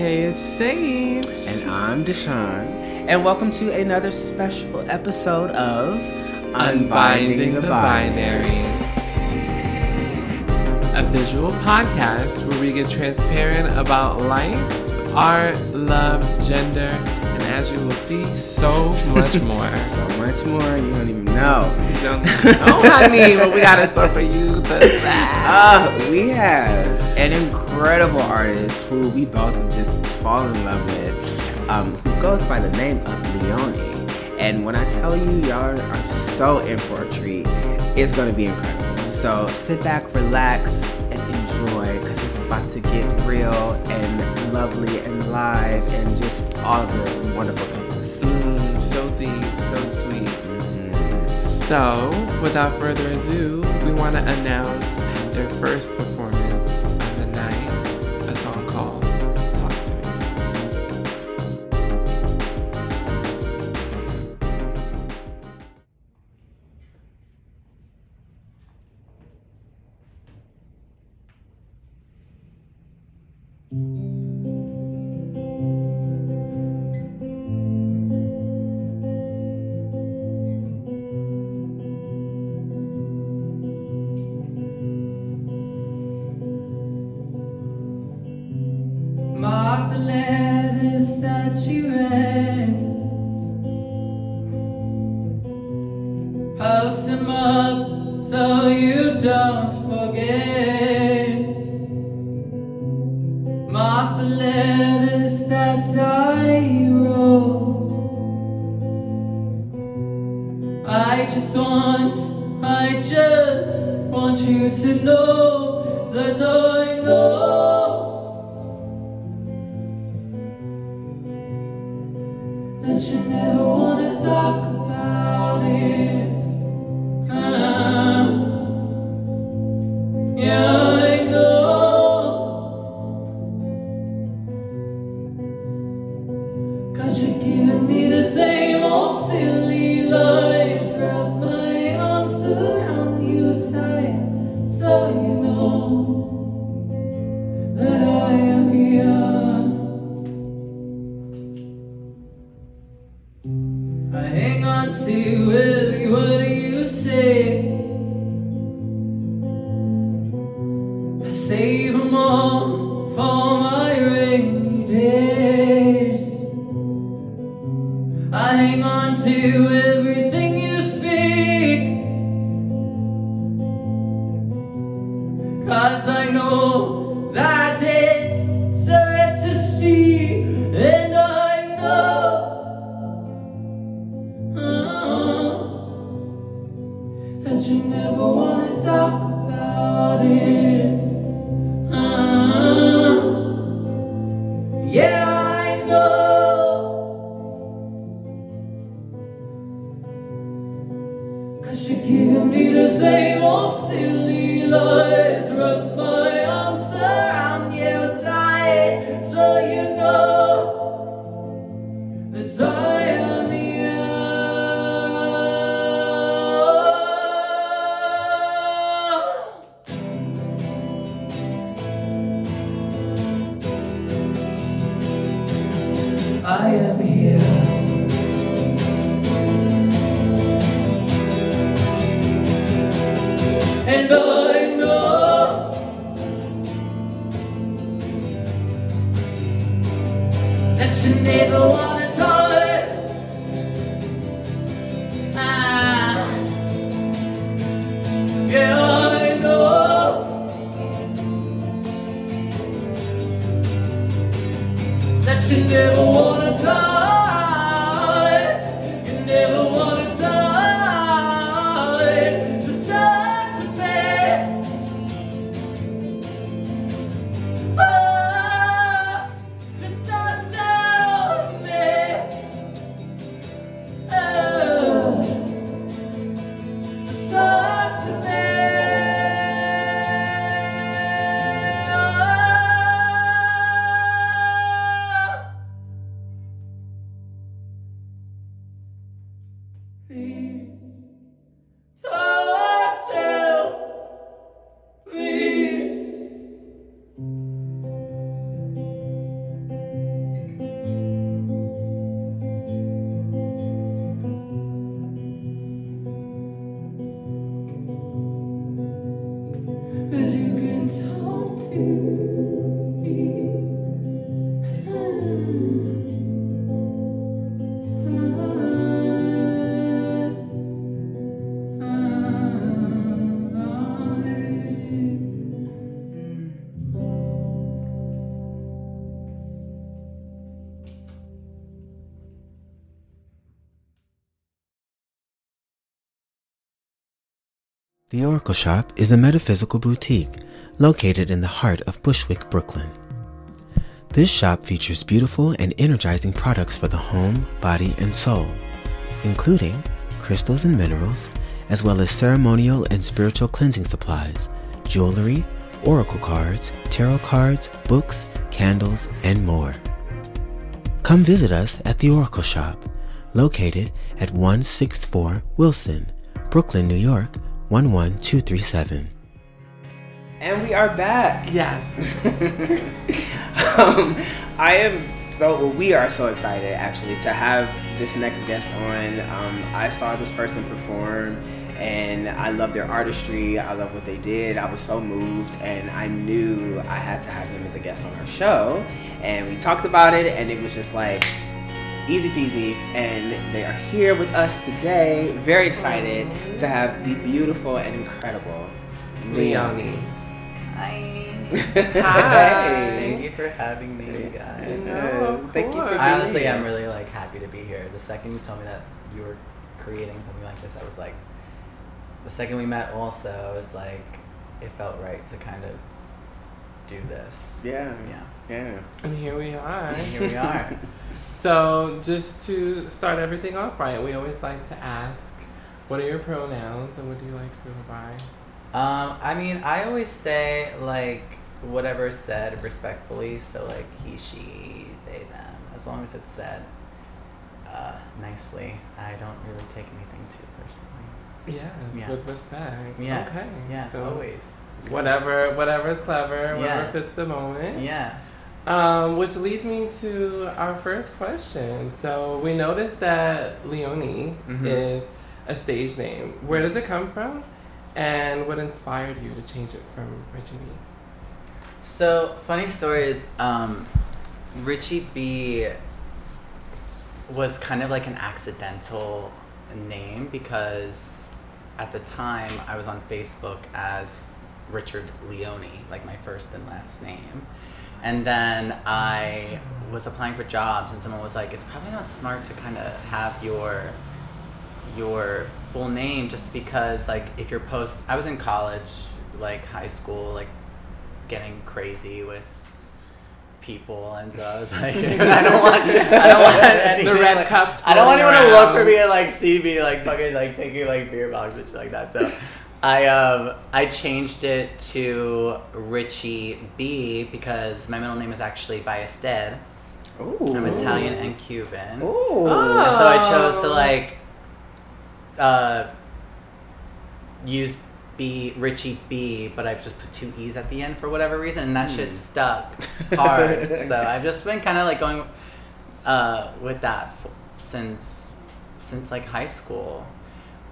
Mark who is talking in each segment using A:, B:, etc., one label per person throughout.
A: Hey, it's Sage.
B: And I'm Deshawn. And welcome to another special episode of
A: Unbinding, Unbinding the, the Binary. Binary. A visual podcast where we get transparent about life, art, love, gender, and as you will see, so much more.
B: so much more. You don't even know.
A: You don't know, honey, what we got in store for you today.
B: Uh, we have an incredible artist who we both just fall in love with, um, who goes by the name of Leone. And when I tell you, y'all are so in for a treat, it's going to be incredible. So sit back, relax, about to get real and lovely and live and just all of the wonderful things.
A: Mm, so deep, so sweet. Mm-hmm. So, without further ado, we want to announce their first Even more for my rainy days. I hang on to it.
C: The Oracle Shop is a metaphysical boutique located in the heart of Bushwick, Brooklyn. This shop features beautiful and energizing products for the home, body, and soul, including crystals and minerals, as well as ceremonial and spiritual cleansing supplies, jewelry, oracle cards, tarot cards, books, candles, and more. Come visit us at the Oracle Shop, located at 164 Wilson, Brooklyn, New York 11237.
B: And we are back.
D: Yes.
B: um, I am so, well, we are so excited actually to have this next guest on. Um, I saw this person perform and I love their artistry. I love what they did. I was so moved, and I knew I had to have them as a guest on our show. And we talked about it, and it was just like easy peasy. And they are here with us today. Very excited to have the beautiful and incredible
D: Leonie.
E: Hi.
D: Hi.
E: Thank you for having me, guys.
D: No, of
B: Thank you for
D: course.
E: I honestly
B: being
E: am really like happy to be here. The second you told me that you were creating something like this, I was like, the second we met, also, I was like, it felt right to kind of do this.
B: Yeah,
E: Yeah.
B: Yeah.
D: And here we are.
E: And here we are.
D: So, just to start everything off right, we always like to ask, what are your pronouns and what do you like to go by?
E: Um, I mean, I always say like whatever's said respectfully. So like he, she, they, them. As long as it's said uh, nicely, I don't really take anything too personally.
D: Yes,
E: Yeah.
D: with respect.
E: Yes.
D: Okay.
E: Yes.
D: so
E: always.
D: Whatever, whatever's clever, whatever
E: Yes.
D: fits the moment.
E: Yeah.
D: Um, which leads me to our first question. So we noticed that Leonie
E: Mhm.
D: is a stage name. Where does it come from? And what inspired you to change it from Richie B?
E: So funny story is um, Richie B was kind of like an accidental name because at the time I was on Facebook as Richard Leone, like my first and last name. And then I was applying for jobs and someone was like, it's probably not smart to kind of have your your full name just because like if you're post I was in college, like high school, like getting crazy with people and so I was like I don't want I don't want anything the
D: red
E: like,
D: cups
E: I don't want anyone to look for me and like see me like fucking like taking like beer and shit like that. So I um I changed it to Richie B because my middle name is actually Ballester.
B: Ooh.
E: I'm Italian and Cuban.
B: Ooh.
D: Oh.
E: And so I chose to like uh, use B Richie B, but I've just put two E's at the end for whatever reason, and that shit
B: Hmm.
E: stuck hard. so I've just been kind of like going uh, with that f- since since like high school,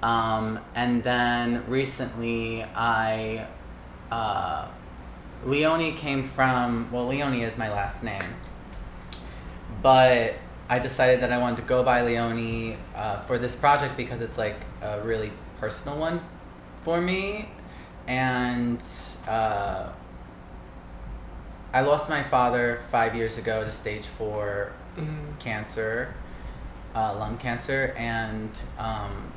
E: um, and then recently I uh, Leone came from well Leone is my last name, but I decided that I wanted to go by Leone uh, for this project because it's like a really personal one for me, and uh, I lost my father five years ago to stage four
D: Mm.
E: cancer, uh, lung cancer, and um,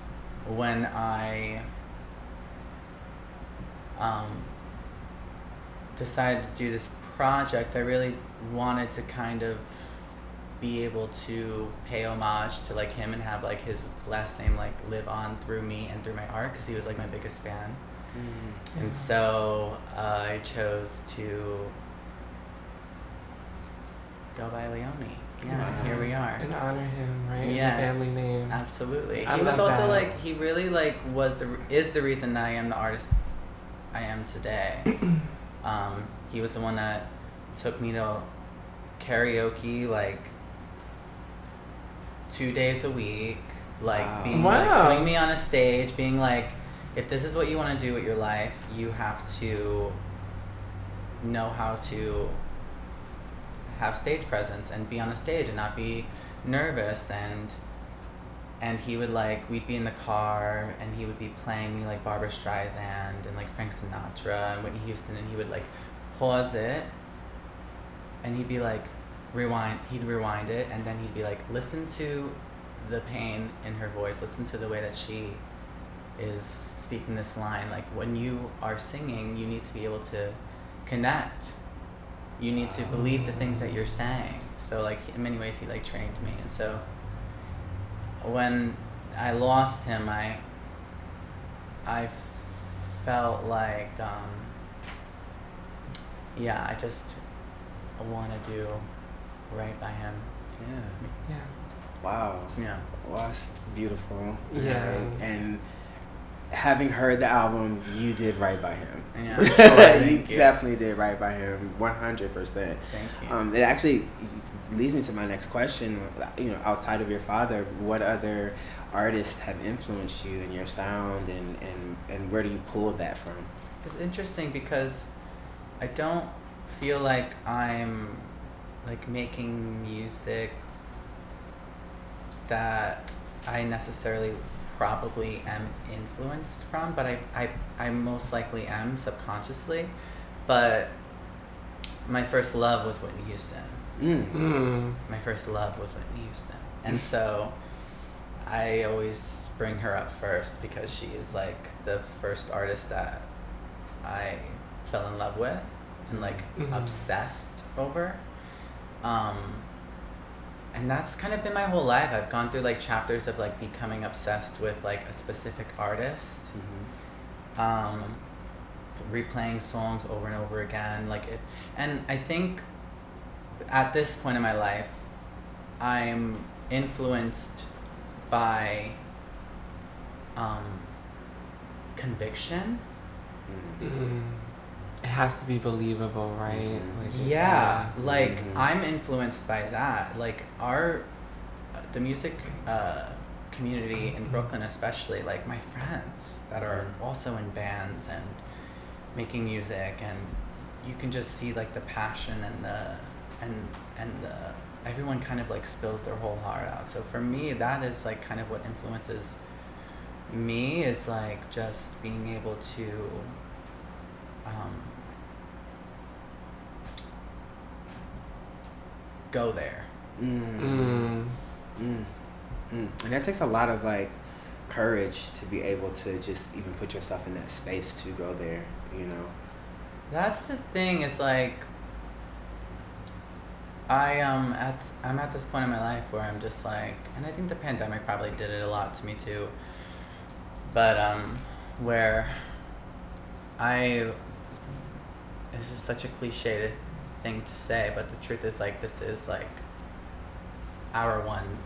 E: when I um, decided to do this project, I really wanted to kind of be able to pay homage to like him and have like his last name like live on through me and through my art because he was like my biggest fan.
B: Mm.
E: And so uh, I chose to go by Leone. Yeah,
B: Wow.
E: here we are.
D: And honor him, right? The
E: Yes,
D: family name.
E: Absolutely.
D: I
E: he was also
D: that.
E: like he really like was the is the reason I am the artist I am today. um, he was the one that took me to karaoke like two days a week, like
B: Wow.
E: being
D: Wow.
E: like putting me on a stage, being like, if this is what you want to do with your life, you have to know how to have stage presence and be on a stage and not be nervous and and he would like we'd be in the car and he would be playing me like Barbra Streisand and like Frank Sinatra and Whitney Houston and he would like pause it and he'd be like rewind he'd rewind it and then he'd be like listen to the pain in her voice listen to the way that she is speaking this line like when you are singing, you need to be able to connect. You need to believe the things that you're saying. So like in many ways he like trained me and so when I lost him I I felt like um, yeah, I just want to do right by him.
B: Yeah.
D: Yeah.
B: Wow.
E: Yeah.
B: Well, that's beautiful.
D: Yeah.
B: Right? And having heard the album, you did right by him.
E: Yeah.
B: you
E: Sure, you.
B: definitely did right by him, one hundred percent.
E: Thank you.
B: Um, it actually leads me to my next question. You know, outside of your father, what other artists have influenced you in your sound, and and and where do you pull that from?
E: It's interesting because I don't feel like I'm like making music that I necessarily probably am influenced from, but I, I, I most likely am subconsciously. But my first love was Whitney Houston.
B: Mm.
D: Mm.
E: My first love was Whitney Houston. And so I always bring her up first because she is like the first artist that I fell in love with and like
D: Mhm.
E: obsessed over. Um, and that's kind of been my whole life. I've gone through like chapters of like becoming obsessed with like a specific artist
B: Mhm.
E: um, replaying songs over and over again like it and i think at this point in my life i'm influenced by um, conviction
B: Mm.
D: It has to be believable, right?
B: Mhm.
D: Like,
E: yeah like
B: Mhm.
E: i'm influenced by that like our the music uh, community in
D: Mhm.
E: brooklyn especially like my friends that are
B: Mhm.
E: also in bands and making music and you can just see like the passion and the and and the everyone kind of like spills their whole heart out so for me that is like kind of what influences me is like just being able to um, go there
B: Mm.
D: Mm.
B: Mm. Mm. And that takes a lot of like courage to be able to just even put yourself in that space to go there, you know.
E: That's the thing. It's like I um at I'm at this point in my life where I'm just like, and I think the pandemic probably did it a lot to me too. But um, where I this is such a cliche thing to say, but the truth is like this is like our one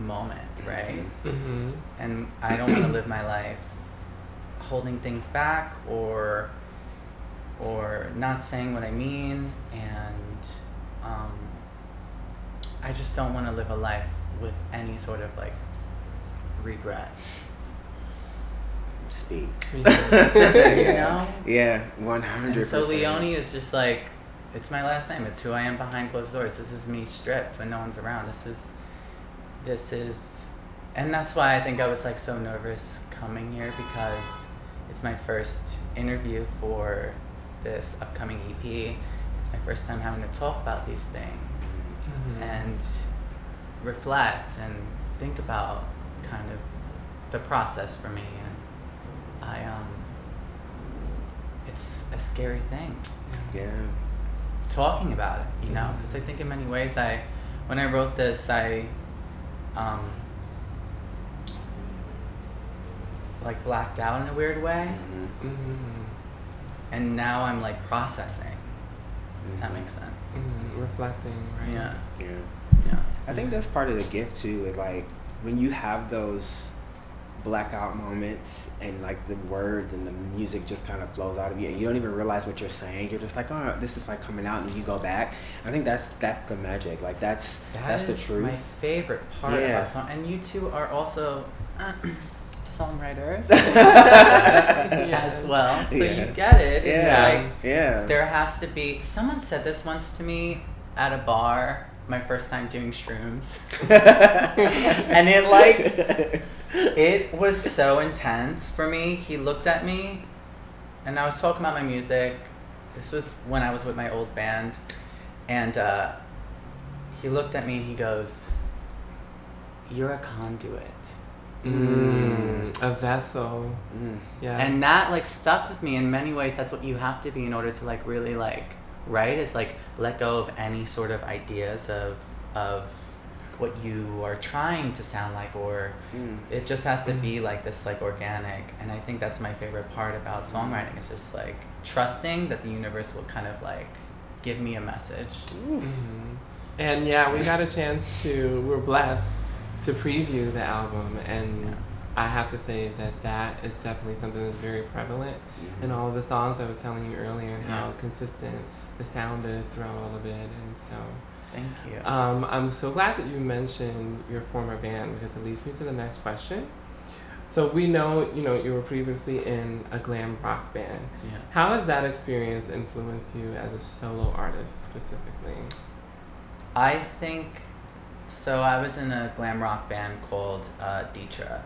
E: moment, right?
D: Mm-hmm.
E: and I don't want to live my life holding things back or or not saying what I mean and um, I just don't want to live a life with any sort of like regret
B: Speak.
E: you know
B: Yeah, one hundred
E: so
B: percent.
E: Leone is just like it's my last name it's who I am behind closed doors this is me stripped when no one's around this is this is and that's why I think I was like so nervous coming here because it's my first interview for this upcoming EP. It's my first time having to talk about these things
D: Mm-hmm.
E: and reflect and think about kind of the process for me and I um it's a scary thing
B: Yeah.
E: Talking about it, you know,
D: Mhm.
E: because I think in many ways I, when I wrote this, I, um, like blacked out in a weird way,
B: Mhm.
D: Mm-hmm.
E: and now I'm like processing. If that makes sense.
D: Mm-hmm. Reflecting, right?
E: Yeah,
B: Yeah.
E: yeah.
B: I think that's part of the gift too. Is like when you have those blackout moments and like the words and the music just kind of flows out of you and you don't even realize what you're saying. You're just like, oh, this is like coming out, and you go back. I think that's that's the magic. Like that's
E: That
B: that's the truth.
E: my favorite part
B: Yeah.
E: about song, and you two are also songwriters as well, so
B: Yeah.
E: you get it. It's
B: yeah.
E: like
B: yeah.
E: There has to be. Someone said this once to me at a bar. My first time doing shrooms, and it like it was so intense for me. He looked at me, and I was talking about my music. This was when I was with my old band, and uh, he looked at me and he goes, "You're a conduit."
D: Mm, a vessel.
B: Mm.
D: Yeah.
E: and that like stuck with me in many ways that's what you have to be in order to like really like write is like let go of any sort of ideas of of what you are trying to sound like or
B: Mm.
E: it just has to be like this like organic and i think that's my favorite part about songwriting is just like trusting that the universe will kind of like give me a message
D: Mhm. And yeah, we got a chance to. We're blessed to preview the album, and I have to say that that is definitely something that's very prevalent in all of the songs. I was telling you earlier, and how consistent the sound is throughout all of it, and so.
E: Thank you
D: Um, I'm so glad that you mentioned your former band because it leads me to the next question. So we know, you know, you were previously in a glam rock band.
E: yeah
D: How has that experience influenced you as a solo artist specifically?
E: I think so. I was in a glam rock band called uh, Dietra,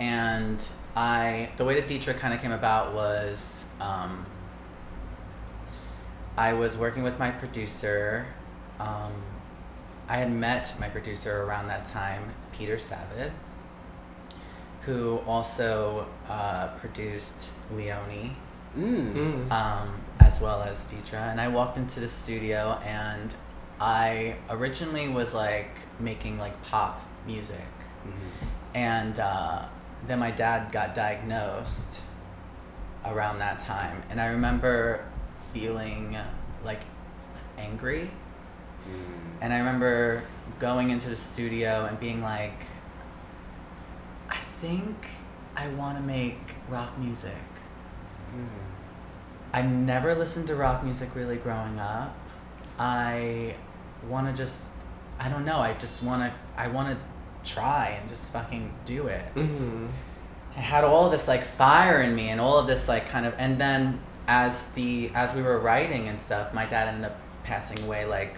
E: and I the way that Dietra kind of came about was um, I was working with my producer. Um, I had met my producer around that time, Peter Savitt, who also uh, produced Leone
B: Mm.
D: Mm.
E: um, as well as Deidre. And I walked into the studio, and I originally was like making like pop music,
B: Mhm.
E: and uh, then my dad got diagnosed around that time, and I remember feeling like angry. And I remember going into the studio and being like, I think I want to make rock music.
B: Mm.
E: I never listened to rock music really growing up. I want to just, I don't know. I just want to, I want to try and just fucking do it.
D: hmm
E: I had all this like fire in me and all of this like kind of, and then as the as we were writing and stuff, my dad ended up passing away like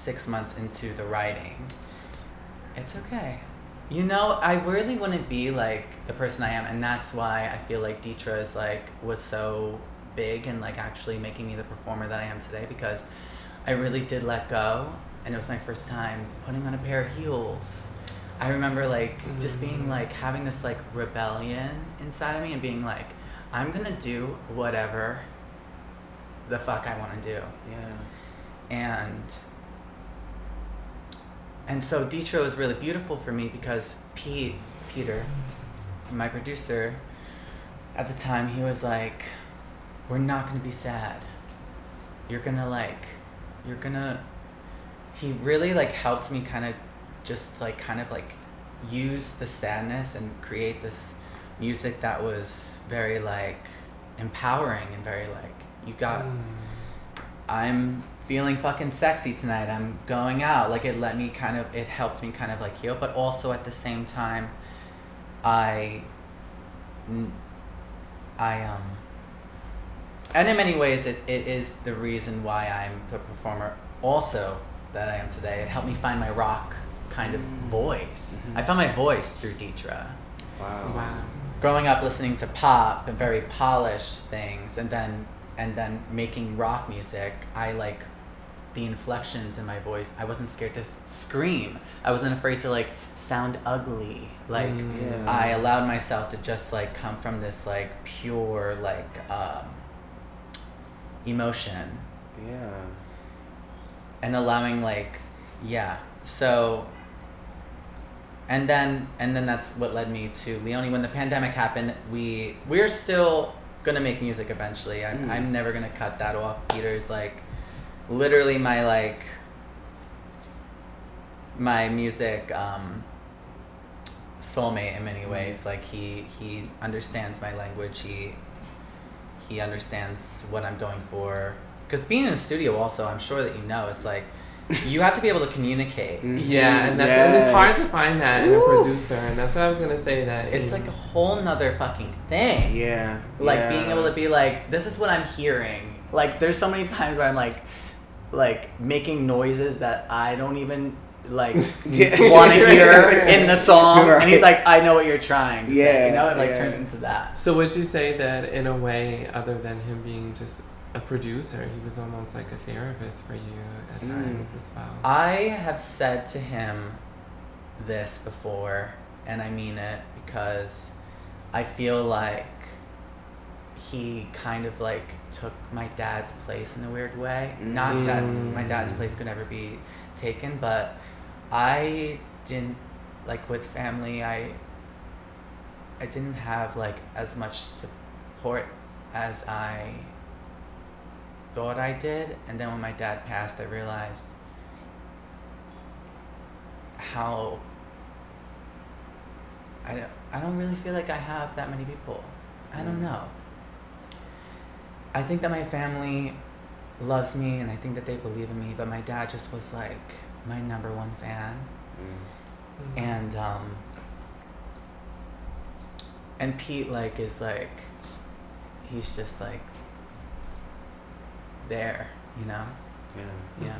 E: six months into the writing. It's okay. You know, I really wouldn't be like the person I am, and that's why I feel like Dietra is like was so big and like actually making me the performer that I am today because I really did let go, and it was my first time putting on a pair of heels. I remember like just being
D: Mm.
E: like having this like rebellion inside of me and being like, I'm gonna do whatever the fuck I want to do
B: Yeah.
E: and and so Deitro was really beautiful for me because Pete Peter, my producer, at the time he was like, "We're not gonna be sad. You're gonna like, you're gonna." He really like helped me kind of, just like kind of like, use the sadness and create this music that was very like empowering and very like you got
D: Mm.
E: I'm feeling fucking sexy tonight. I'm going out. Like it let me kind of it helped me kind of like heal, but also at the same time I, I um and in many ways it, it is the reason why I'm the performer also that I am today. It helped me find my rock kind of
B: Mm.
E: voice.
B: Mhm.
E: I found my voice through Deidre
B: Wow.
D: Wow.
E: growing up listening to pop and very polished things and then and then making rock music i like the inflections in my voice i wasn't scared to scream i wasn't afraid to like sound ugly like
D: Mm.
B: Yeah.
E: i allowed myself to just like come from this like pure like um, emotion
B: Yeah.
E: and allowing like yeah so and then and then that's what led me to leone when the pandemic happened we we're still gonna make music eventually I,
B: Mm.
E: i'm never gonna cut that off peter's like literally my like my music um soulmate in many ways like he he understands my language he he understands what i'm going for because being in a studio also i'm sure that you know it's like you have to be able to communicate
B: Mm.
D: Yeah, and that's and it's hard to find that in a producer, and that's what I was gonna say. That
E: it's
D: in-
E: like a whole nother fucking thing
B: Yeah.
E: like
B: yeah.
E: being able to be like this is what i'm hearing like there's so many times where i'm like like making noises that i don't even like
B: Yeah.
E: want to hear in the song and he's like i know what you're trying to say
B: Yeah,
E: you know it like
B: yeah.
E: turns into that
D: So would you say that in a way, other than him being just a producer, he was almost like a therapist for you at
B: Mm.
D: times as well?
E: i have said to him this before, and I mean it because I feel like he kind of like took my dad's place in a weird way. Not that my dad's place could never be taken, but I didn't like with family. I I didn't have like as much support as I thought I did, and then when my dad passed, I realized how I don't, I don't really feel like I have that many people. I don't
B: Mm.
E: know. I think that my family loves me and I think that they believe in me, but my dad just was like my number one fan.
B: Mm.
E: And um and Pete like is like he's just like there, you know?
B: Yeah.
E: Yeah.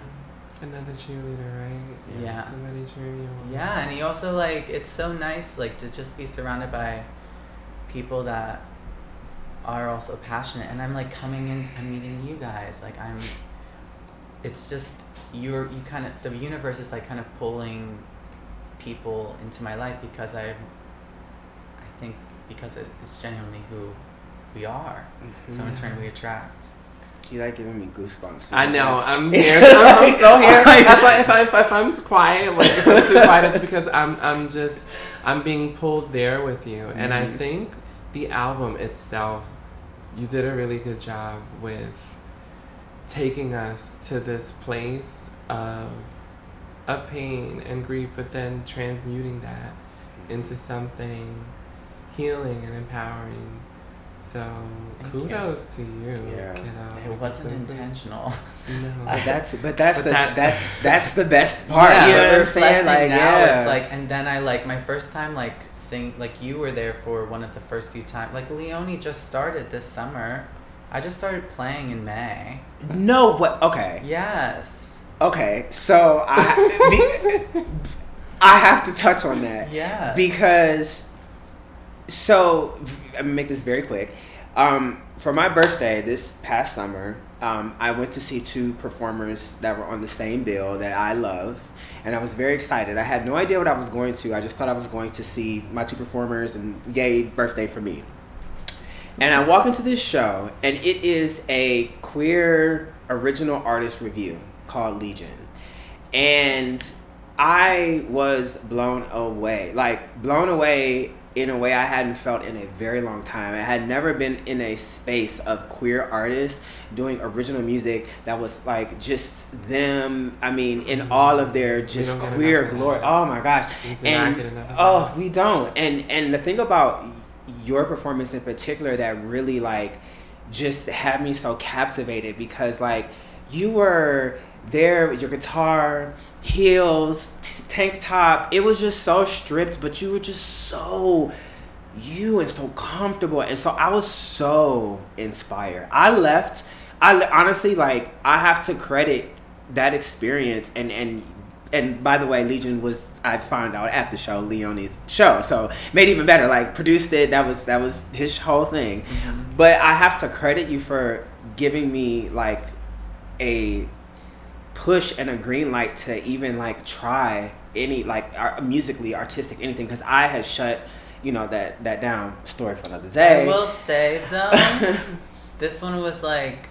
D: Another cheerleader, right?
E: Yeah.
D: Somebody cheering you on.
E: Yeah, and he also like it's so nice like to just be surrounded by people that are also passionate and I'm like coming in i'm meeting you guys. Like I'm it's just you're you kind of the universe is like kind of pulling people into my life because I I think because it's genuinely who we are. So in turn we attract.
B: You like giving me goosebumps.
D: I know. I'm here. I'm, I'm so here. That's why if, I, if, if I'm quiet, like if I'm too quiet, it's because I'm I'm just I'm being pulled there with you. And I
B: Mhm.
D: think the album itself, you did a really good job with taking us to this place of of pain and grief, but then transmuting that mm-hmm. into something healing and empowering. So
E: Thank you.
D: kudos to you,
B: Yeah.
D: kiddo.
E: It wasn't
D: This
E: intentional.
D: No.
B: But that's but that's
D: But
B: the
D: that-
B: that's that's the best part.
E: Yeah,
B: you know what I'm saying?
E: reflecting
B: Like
E: now,
B: yeah.
E: it's like, and then I like my first time like sing like you were there for one of the first few times. Like Leonie just started this summer. I just started playing in May.
B: no what okay.
E: Yes.
B: Okay. So I be- I have to touch on that.
E: Yeah.
B: because so I'm gonna make this very quick. Um, for my birthday this past summer, um, I went to see two performers that were on the same bill that I love, and I was very excited. I had no idea what I was going to. I just thought I was going to see my two performers and yay birthday for me. And I walk into this show, and it is a queer original artist review called Legion. And I was blown away. Like, blown away in a way I hadn't felt in a very long time. I had never been in a space of queer artists doing original music that was like just them. I mean, in mm-hmm. all of their just queer glory. Oh my gosh.
D: We do not
B: And
D: get enough of
B: oh, we don't. And and the thing about your performance in particular that really like just had me so captivated because like you were there with your guitar heels t- tank top. It was just so stripped but you were just so you and so comfortable. And so i was so inspired. I left. I honestly like i have to credit that experience. And and and by the way legion was i found out at the show leonie's show. So made even better. Like produced it. That was that was his whole thing. Mm-hmm. But i have to credit you for giving me like a push and a green light to even like try any like art, musically artistic anything because i had shut you know that that down story for another day
E: I will say though, this one was like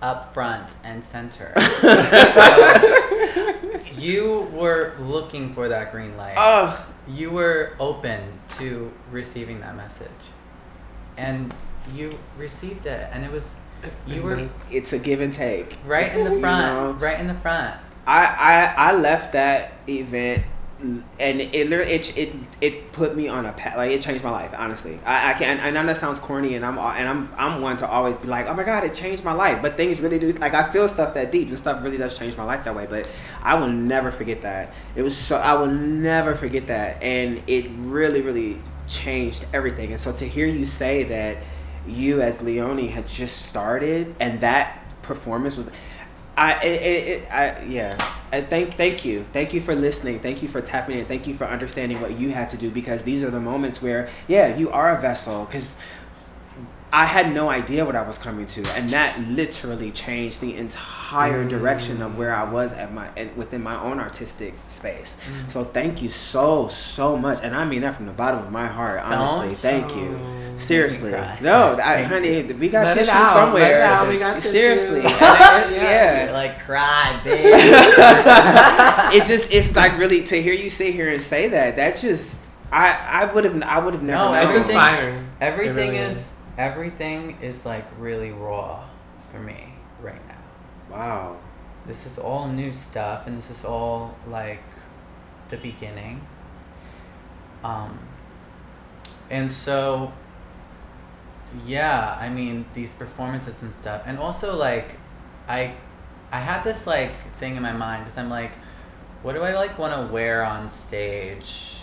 E: up front and center. So, you were looking for that green light.
B: oh
E: you were open to receiving that message and you received it and it was you were
B: it's a give and take.
E: right in the
B: You
E: front
B: know?
E: right in the front.
B: I, I I left that event and it literally it, it it put me on a path like it changed my life honestly. I, I can I know that sounds corny and I'm and I'm I'm one to always be like oh my god it changed my life. But things really do like I feel stuff that deep and stuff really does change my life that way but I will never forget that. It was so I will never forget that and it really really changed everything. And so to hear you say that you as Leonie had just started and that performance was I, it, it, it, I, yeah. I thank, thank you, thank you for listening. Thank you for tapping in. Thank you for understanding what you had to do because these are the moments where, yeah, you are a vessel. Because I had no idea what I was coming to, and that literally changed the entire direction of where I was at my within my own artistic space.
E: Mm.
B: So thank you so so much, and I mean that from the bottom of my heart. Honestly,
E: Don't.
B: thank you. Seriously, no, I,
E: Thank
B: honey, we got
D: Let it
B: tissue
D: out,
B: somewhere.
D: let it out, we got
B: Seriously,
D: tissue. Yeah.
B: yeah.
E: Like cry, babe.
B: it just it's like really to hear you sit here and say that. That just I I would have I would have never.
E: No,
B: known.
D: It's
E: everything-
D: inspiring.
E: everything
D: It really
E: is everything is like really raw for me right now.
B: wow.
E: This is all new stuff, and this is all like the beginning. Um, and so, yeah, I mean these performances and stuff, and also like, I, I had this like thing in my mind because I'm like, what do I like want to wear on stage,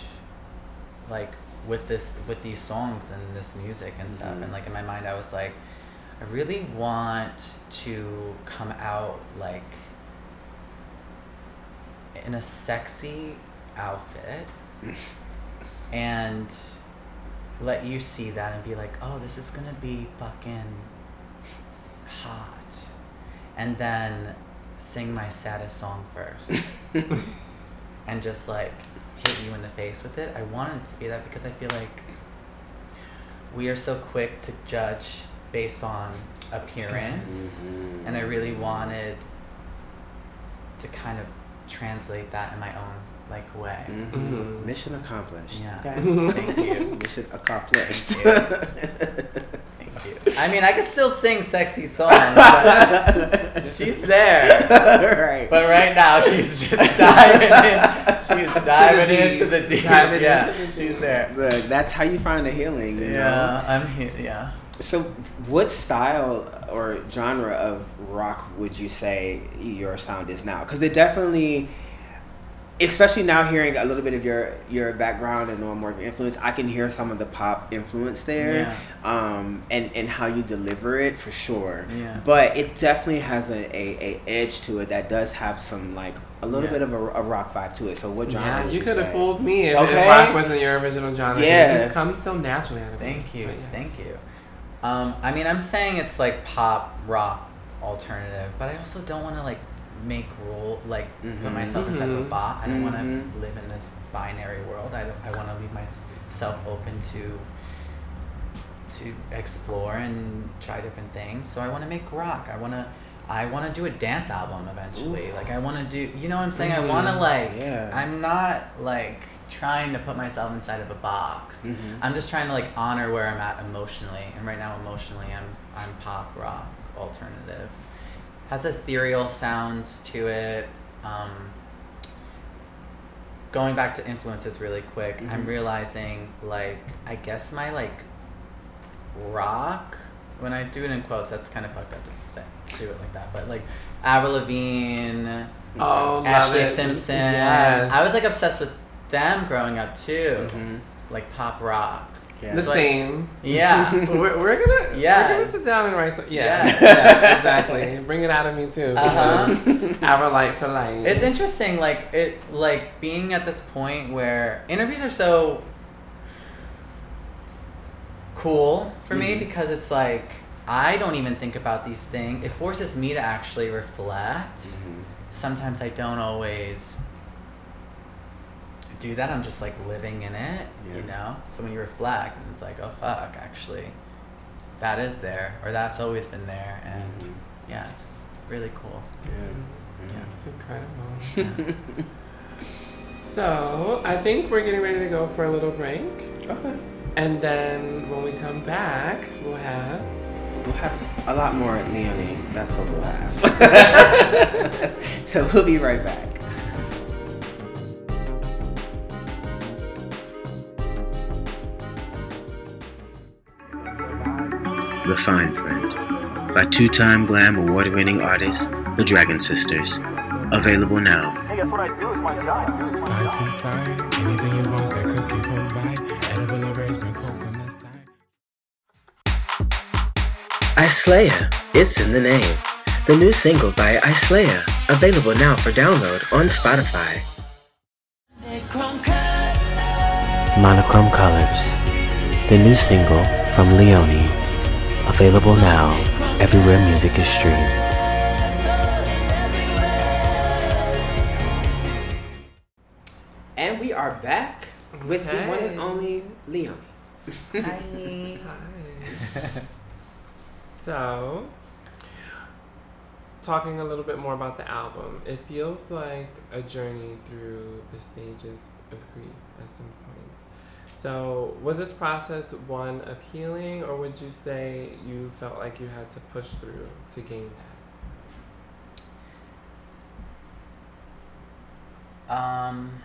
E: like with this with these songs and this music and stuff,
B: Mhm.
E: and like in my mind I was like, I really want to come out like in a sexy outfit and let you see that and be like, oh, this is gonna be fucking hot. And then sing my saddest song first. and just like hit you in the face with it. I wanted it to be that because I feel like we are so quick to judge based on appearance.
B: Mhm.
E: And I really wanted to kind of translate that in my own like way.
B: Mhm.
D: Mhm.
B: Mission accomplished.
E: Yeah.
B: Okay.
E: Thank you.
B: Mission accomplished.
E: Thank you. I mean, I could still sing sexy songs, but she's there.
B: right.
E: But right now, she's just diving in. She's diving
D: deep.
E: into the deep.
D: Diving
E: yeah,
D: into the
E: she's there.
B: Look, that's how you find the healing. You Know?
E: Yeah, I'm here. Yeah.
B: So, what style or genre of rock would you say your sound is now? Because it definitely, especially now hearing a little bit of your your background and knowing more of your influence, I can hear some of the pop influence there, um, and and how you deliver it for sure.
E: Yeah.
B: But it definitely has a, a, a edge to it that does have some like a little
E: Yeah.
B: bit of a, a rock vibe to it. So, what genre?
D: Yeah,
B: would
D: you could have fooled me if, if
B: Okay.
D: rock wasn't your original genre.
B: Yeah.
D: It just comes so naturally out of
E: Thank you.
D: Yeah.
E: Thank you. Um, I mean, I'm saying it's like pop rock alternative, but I also don't want to like make rule like
B: Mhm.
E: put myself inside of a
D: Mhm.
E: box. I don't want to live in this binary world. I I want to leave myself open to to explore and try different things. So I want to make rock. I want to I want to do a dance album eventually. Like I want to do, you know what I'm saying? I want to like
B: Yeah.
E: I'm not like trying to put myself inside of a box.
B: Mhm.
E: I'm just trying to like honor where I'm at emotionally, and right now emotionally, I'm I'm pop rock alternative. Has ethereal sounds to it. Um, going back to influences really quick, I'm
B: Mhm.
E: realizing like I guess my like rock. When I do it in quotes, that's kind of fucked up to say do it like that. But like Avril Lavigne,
D: Oh, Ashlee.
E: Simpson.
D: Yes.
E: I was like obsessed with them growing up too,
B: Mhm.
E: like pop rock.
B: Yeah.
D: the
E: So I-
D: same.
E: Yeah.
D: we're, we're gonna
E: yeah.
D: we're gonna sit down and write some yeah,
E: Yes.
D: yeah exactly bring it out of me too
E: Uh-huh.
D: our light for light
E: It's interesting, like it, like being at this point where interviews are so cool for me
B: Mhm.
E: because it's like I don't even think about these things. It forces me to actually reflect.
B: Mhm.
E: Sometimes I don't always do that. I'm just like living in it, you know. So when you reflect, and it's like, oh fuck, actually, that is there, or that's always been there, and
B: Mhm.
E: yeah, it's really cool.
B: Yeah.
D: it's incredible so I think we're getting ready to go for a little break
B: Okay.
D: and then when we come back we'll have
B: We'll have a lot more at Leonie. That's what we'll have. so we'll be right back.
C: The Fine Print by two time Glam award winning artist the Dragon Sisters. Available now.
F: Side to side, anything you want that cookie provide. Edible arrangement, coconut side.
C: Islaya, it's in the name. The new single by Islaya, available now for download on Spotify. Monochrome Colors, the new single from Leonie, Available now everywhere music is streamed.
B: And we are back with the one and only Leon.
E: Hi.
D: Hi. so, talking a little bit more about the album, it feels like a journey through the stages of grief at some points. So, was this process one of healing, or would you say you felt like you had to push through to gain that?
E: Um,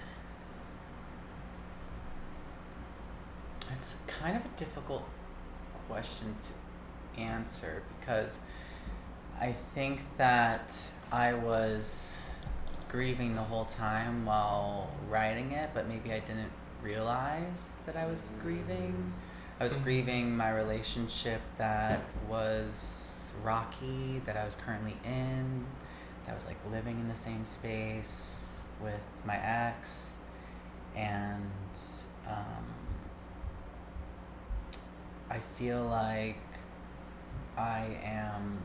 E: it's kind of a difficult question to answer because I think that I was grieving the whole time while writing it, but maybe I didn't realize that I was grieving. I was grieving my relationship that was rocky, that I was currently in, that I was like living in the same space with my ex, and um, I feel like I am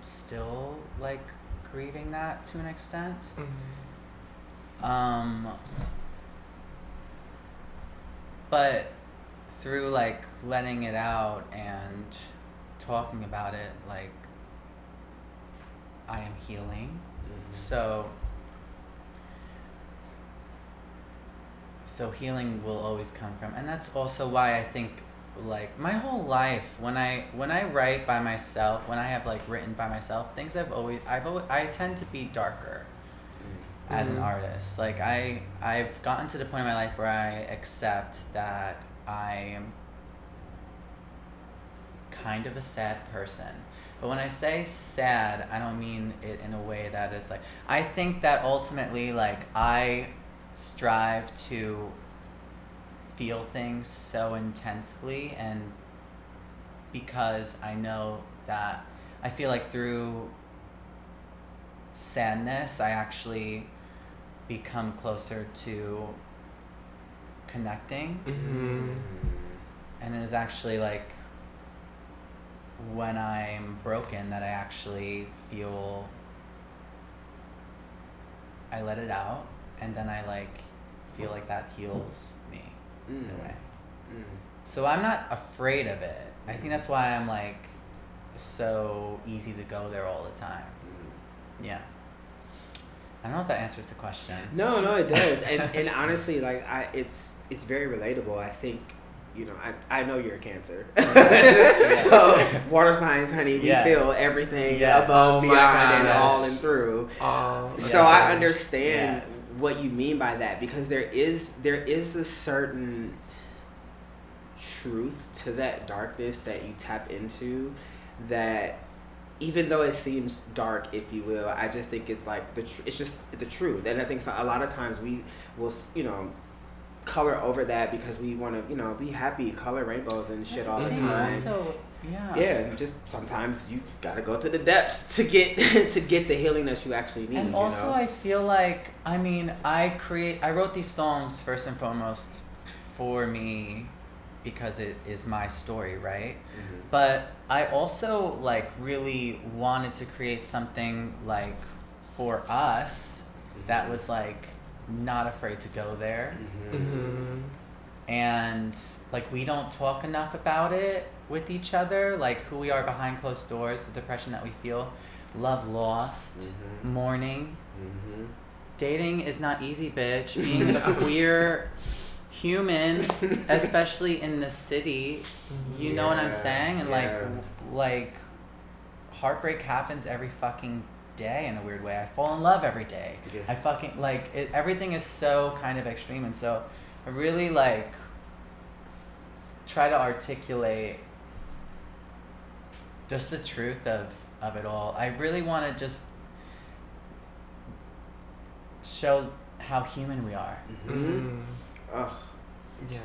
E: still like grieving that to an extent. Um, but through like letting it out and talking about it, like I am healing. Mm-hmm. So, so healing will always come from, and that's also why I think like my whole life when I when I write by myself, when I have like written by myself, things I've always I've always, I tend to be darker as an
D: Mhm.
E: artist. Like I I've gotten to the point in my life where I accept that I am kind of a sad person. But when I say sad, I don't mean it in a way that is like I think that ultimately like I strive to feel things so intensely and because I know that I feel like through sadness I actually become closer to connecting
D: Mm-hmm.
E: and it is actually like when I'm broken that I actually feel I let it out and then I like feel like that heals me in a way.
B: Mm.
E: So I'm not afraid of it. I think that's why I'm like so easy to go there all the time. Yeah. I don't know if that answers the question.
B: No, no, it does, and and honestly, like I, it's it's very relatable. I think, you know, I I know you're a Cancer, so water signs, honey, we
E: Yeah.
B: feel everything
E: Yeah.
B: above,
D: Oh
B: beyond, and all and through.
D: Oh,
B: So I understand what you mean by that because there is there is a certain truth to that darkness that you tap into that even though it seems dark if you will i just think it's like the tr- it's just the truth and i think so- a lot of times we will you know color over that because we want to you know be happy color rainbows and shit
E: That's
B: all the time
E: Also, yeah.
B: yeah just sometimes you just gotta go to the depths to get to get the healing that you actually need
E: And
B: you
E: also,
B: know?
E: I feel like I mean, I create, I wrote these songs first and foremost for me because it is my story, right?
B: Mhm.
E: But I also like really wanted to create something like for us that was like not afraid to go there
B: Mhm.
D: Mm-hmm.
E: and like we don't talk enough about it with each other like who we are behind closed doors the depression that we feel love lost
B: Mhm.
E: mourning
B: Mhm.
E: dating is not easy bitch being a queer human especially in the city you know what i'm saying and like
B: yeah.
E: w- like heartbreak happens every fucking day in a weird way i fall in love every day
B: Yeah.
E: i fucking like it, everything is so kind of extreme and so i really like try to articulate just the truth of of it all i really want to just show how human we are
B: Mhm.
D: Mm-hmm.
B: Ugh.
D: Yeah.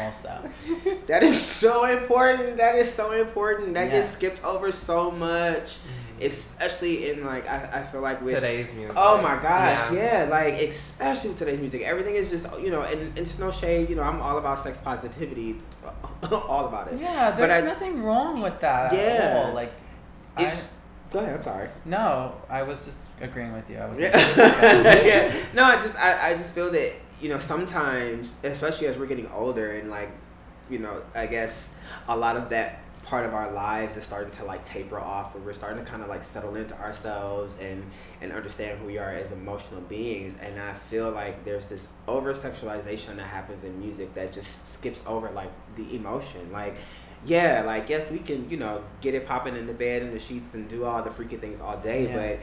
E: also.
B: That is so important. That is so important. That
E: Yes.
B: gets skipped over so much, mm-hmm. especially in like I, I feel like with
D: Today's music.
B: Oh my gosh, yeah. like especially with today's music, everything is just you know, and it's no shade. You know, I'm all about sex positivity, all about it.
E: Yeah,
B: But
E: there's
B: I-
E: nothing wrong with that at
B: Yeah.
E: all. Like, I,
B: It's, go ahead. I'm sorry.
E: no, I was just agreeing with you. I was
B: Yeah. yeah. No, I just I, I just feel that you know sometimes, especially as we're getting older, and like you know, I guess a lot of that part of our lives is starting to like taper off, where we're starting to kind of like settle into ourselves and and understand who we are as emotional beings. And I feel like there's this over sexualization that happens in music that just skips over like the emotion, like. Yeah, like yes, we can, you know, get it popping in the bed and the sheets and do all the freaky things all day,
E: Yeah.
B: but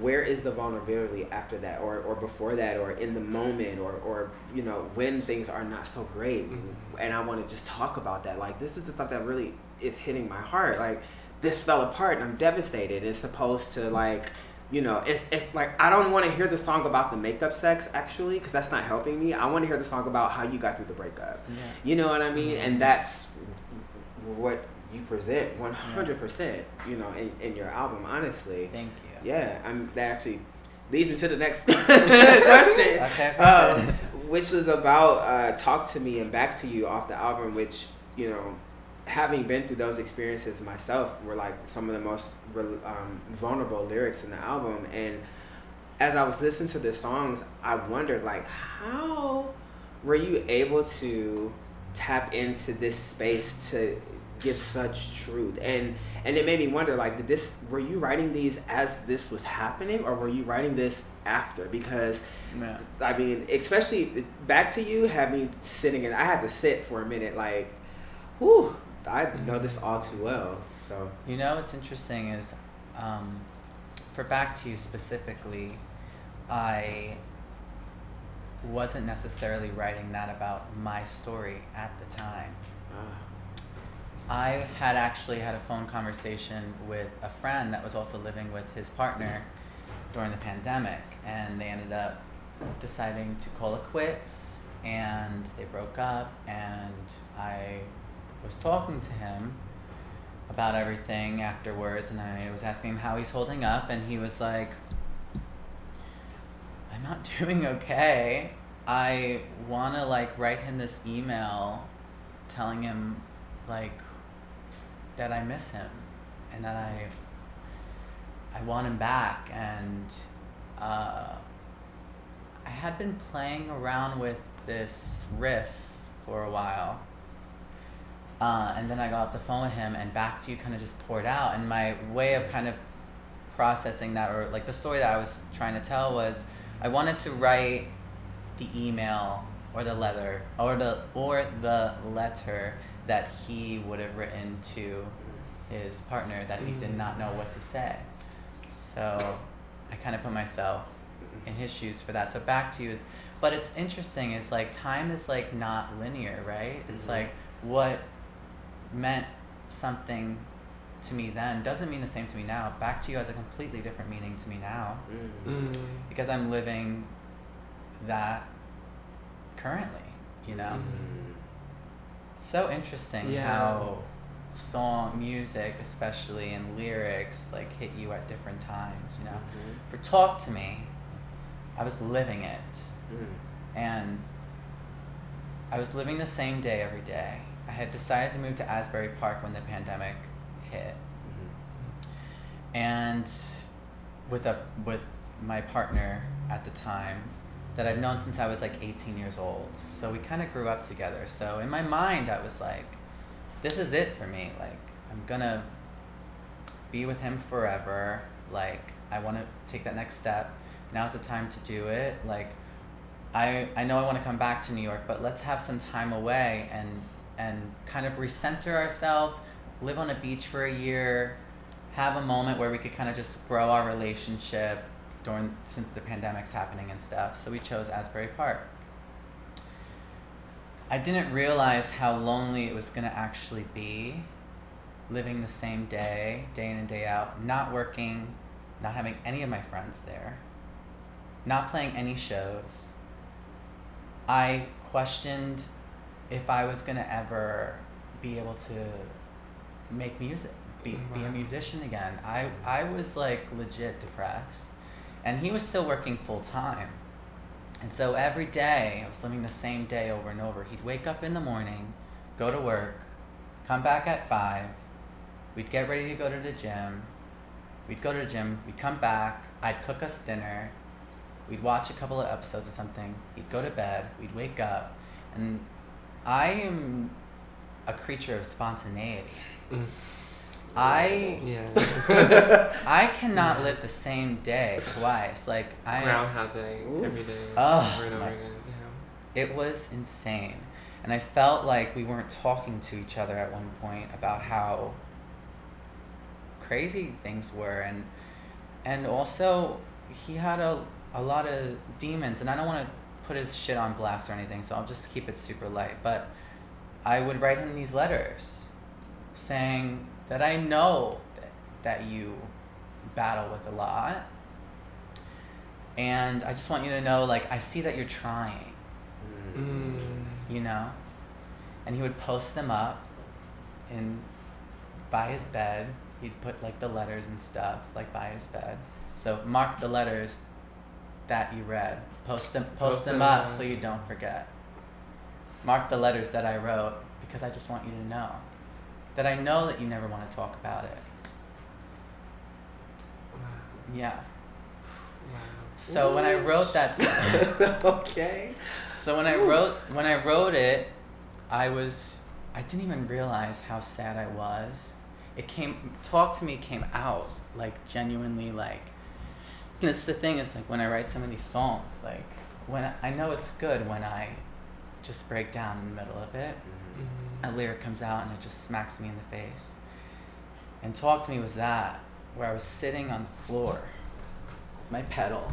B: where is the vulnerability after that or, or before that or in the moment or, or you know when things are not so great? Mm-hmm. And i want to just talk about that. Like this is the stuff that really is hitting my heart. Like this fell apart and i'm devastated. It's supposed to like you know it's, it's like i don't want to hear the song about the makeup sex actually because that's not helping me. I want to hear the song about how you got through the breakup.
E: Yeah.
B: you know what i mean? Mm-hmm. And that's what you present 100% you know in, in your album honestly.
E: Thank you.
B: Yeah, I'm. That actually leads me to the next question, um, which is about uh, "Talk to Me" and "Back to You" off the album. Which you know, having been through those experiences myself, were like some of the most um, vulnerable lyrics in the album. And as I was listening to the songs, I wondered like, how were you able to tap into this space to give such truth. And and it made me wonder like did this were you writing these as this was happening or were you writing this after? Because
E: Yeah.
B: i mean especially back to you had me sitting and i had to sit for a minute like whew i know this all too well so.
E: You know what's interesting is, um, for Back to You specifically, I wasn't necessarily writing that about my story at the time.
B: ah,
E: I had actually had a phone conversation with a friend that was also living with his partner during the pandemic, and they ended up deciding to call it quits, and they broke up, and I was talking to him about everything afterwards, and I was asking him how he's holding up, and he was like, I'm not doing okay. I want to like write him this email telling him like that I miss him and that I I want him back. And uh, I had been playing around with this riff for a while uh, and then I got off the phone with him and back to you kind of just poured out. And my way of kind of processing that or like the story that I was trying to tell was I wanted to write the email or the letter or the or the letter that he would have written to his partner that he did not know what to say. So I kind of put myself in his shoes for that. So back to you is but it's interesting is like time is like not linear, right? It's
B: Mhm.
E: like what meant something to me then doesn't mean the same to me now. Back to you has a completely different meaning to me now
B: mm,
D: Mm.
E: because I'm living that currently, you know.
B: mm.
E: So interesting
D: Yeah.
E: how song music especially and lyrics like hit you at different times, you know.
B: Mhm.
E: For Talk to Me, I was living it
B: Mm.
E: and I was living the same day every day. I had decided to move to Asbury Park when the pandemic hit.
B: Mhm.
E: and with a with my partner at the time that I've known since I was like 18 years old. So we kind of grew up together. So in my mind I was like this is it for me. Like I'm going to be with him forever. Like I want to take that next step. Now's the time to do it. Like I I know I want to come back to New York, but let's have some time away and and kind of recenter ourselves, live on a beach for a year, have a moment where we could kind of just grow our relationship during since the pandemic's happening and stuff. So we chose Asbury Park. I didn't realize how lonely it was gonna actually be living the same day, day in and day out, not working, not having any of my friends there, not playing any shows. I questioned if I was gonna ever be able to make music, be be a musician again. I I was like legit depressed, and he was still working full time. And so every day, I was living the same day over and over. He'd wake up in the morning, go to work, come back at five. We'd get ready to go to the gym. We'd go to the gym. We'd come back. I'd cook us dinner. We'd watch a couple of episodes of something. He'd go to bed. We'd wake up, and I am a creature of spontaneity.
D: Mm.
E: I
D: Yeah.
E: I cannot live the same day twice. Like I
D: Groundhog Day
B: Oof.
D: every day,
E: Oh,
D: over and over
E: my-
D: again. Yeah.
E: it was insane. And I felt like we weren't talking to each other at one point about how crazy things were and and also he had a a lot of demons and I don't want to put his shit on blast or anything, so I'll just keep it super light. But I would write him these letters saying that I know that, that you battle with a lot. And I just want you to know, like, I see that you're trying.
D: Mm.
E: you know? And he would post them up in by his bed. He'd put like the letters and stuff like by his bed. So mark the letters that you read. Post them post,
D: Post
E: them
D: them
E: up. so you don't forget. Mark the letters that i wrote because i just want you to know that i know that you never want to talk about it
D: Wow.
E: yeah
D: Wow.
E: so when i wrote that song
B: okay.
E: So when I wrote when I wrote it, I was I didn't even realize how sad I was. It came talk to me came out like genuinely like that's the thing is like when I write some of these songs like when I, I know it's good when I just break down in the middle of it.
D: Mm.
E: A lyric comes out and it just smacks me in the face. And talk to me was that where I was sitting on the floor, my pedal,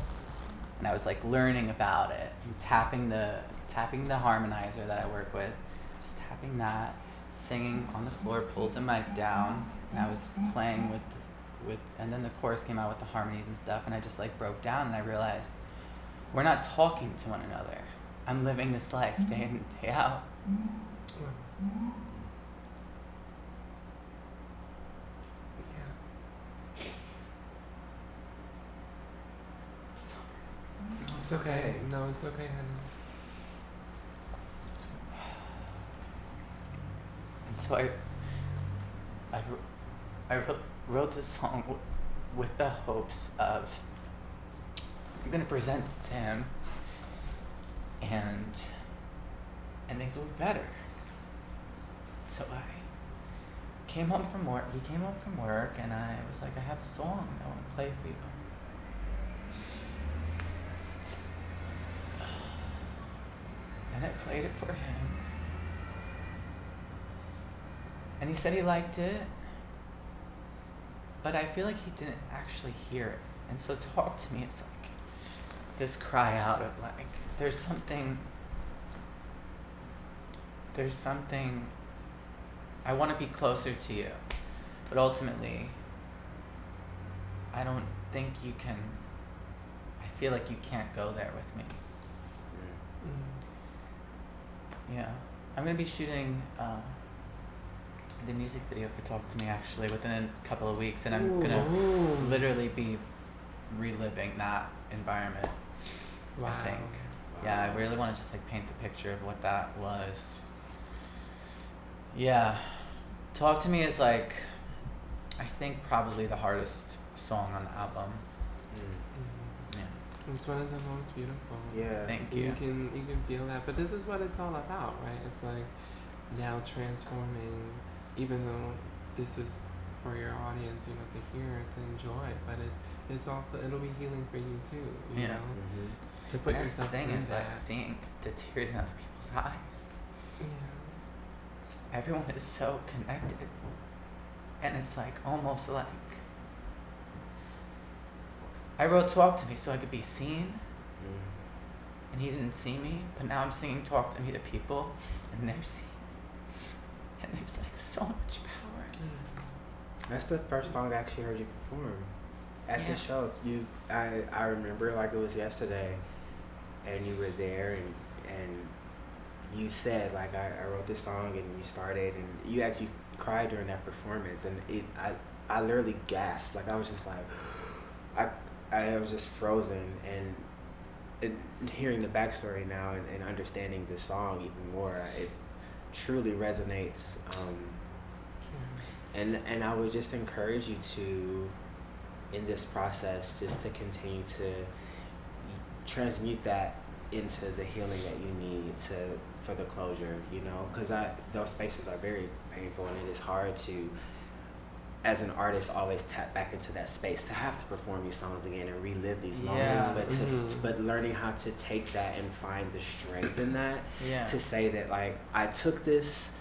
E: and I was like learning about it and tapping the tapping the harmonizer that I work with, just tapping that, singing on the floor, pulled the mic down, and I was playing with with and then the chorus came out with the harmonies and stuff and I just like broke down and I realized we're not talking to one another. I'm living this life day in and day out.
D: Yeah. It's okay. No, it's okay, honey.
E: And so I, I, I wrote, wrote this song w- with the hopes of I'm gonna present it to him, and and things will be better. So I came home from work. He came home from work, and I was like, I have a song I want to play for you. And I played it for him. And he said he liked it. But I feel like he didn't actually hear it. And so talk to me, it's like this cry out of like, there's something there's something I want to be closer to you. But ultimately I don't think you can I feel like you can't go there with me.
D: Mm.
E: Yeah. I'm gonna be shooting uh, the music video for Talk to Me actually within a couple of weeks, and I'm gonna literally be reliving that environment.
D: Wow.
E: I think. Yeah, I really want to just like paint the picture of what that was. Yeah. Talk to Me is like, I think probably the hardest song on the album.
D: Mm.
E: Yeah.
D: It's one of the most beautiful.
B: Yeah.
E: Thank
D: You
E: you.
D: can you can feel that, but this is what it's all about, right? It's like now transforming, even though this is for your audience, you know, to hear, it, to enjoy, but it's it's also it'll be healing for you too. You
E: Yeah.
D: know,
B: Mm-hmm.
D: to put
E: And that's
D: yourself
E: the thing is
D: that.
E: like seeing the tears in other people's eyes.
D: yeah.
E: Everyone is so connected. And it's like almost like i wrote talk to me so i could be seen. Mm-hmm. And he didn't see me but now i'm singing talk to me to people and they're seen and there's like so much power. Mm-hmm.
B: That's the first song I actually heard you perform. At
E: Yeah.
B: the show. You, I, I remember like it was yesterday, and you were there, and and you said like I, I wrote this song and you started and you actually cried during that performance and it I I literally gasped like I was just like I I was just frozen and. and hearing the backstory now and, and understanding the song even more, it truly resonates. Um, and and I would just encourage you to, in this process, just to continue to transmute that into the healing that you need to for the closure. You know, because I those spaces are very painful and it is hard to. As an artist, always tap back into that space to have to perform these songs again and relive these moments,
E: Yeah.
B: but to,
D: Mhm.
B: but learning how to take that and find the strength in that
E: Yeah.
B: to say that like I took this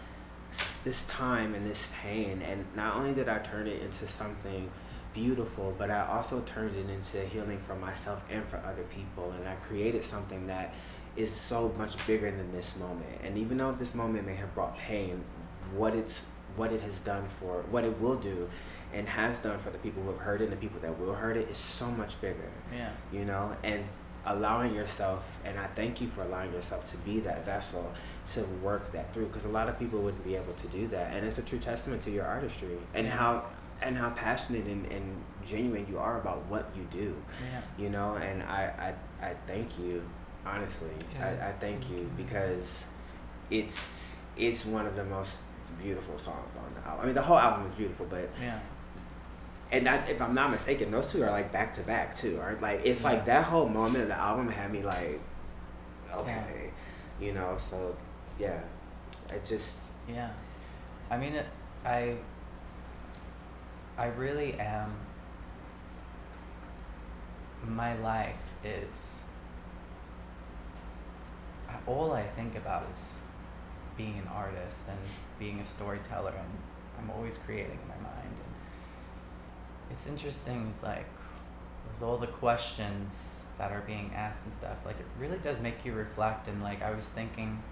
B: this time and this pain and not only did I turn it into something beautiful but I also turned it into healing for myself and for other people and I created something that is so much bigger than this moment and even though this moment may have brought pain what it's what it has done for what it will do and has done for the people who have heard it and the people that will heard it is so much bigger
E: Yeah.
B: you know, and allowing yourself, and I thank you for allowing yourself to be that vessel to work that through, because a lot of people wouldn't be able to do that, and it's a true testament to your artistry and
E: Yeah.
B: how and how passionate and, and genuine you are about what you do,
E: Yeah.
B: you know, and I I, I thank you, honestly, I, I thank you because it's it's one of the most beautiful songs on the album. I mean, the whole album is beautiful, but
E: Yeah.
B: and that, if I'm not mistaken, those two are like back to back too. Aren't like it's like that whole moment of the album had me like, okay, you know. So yeah, it just
E: Yeah. I mean, it, I. I really am. My life is. All I think about is being an artist and being a storyteller, and I'm always creating in my mind. And it's interesting. It's like with all the questions that are being asked and stuff. Like it really does make you reflect. And like I was thinking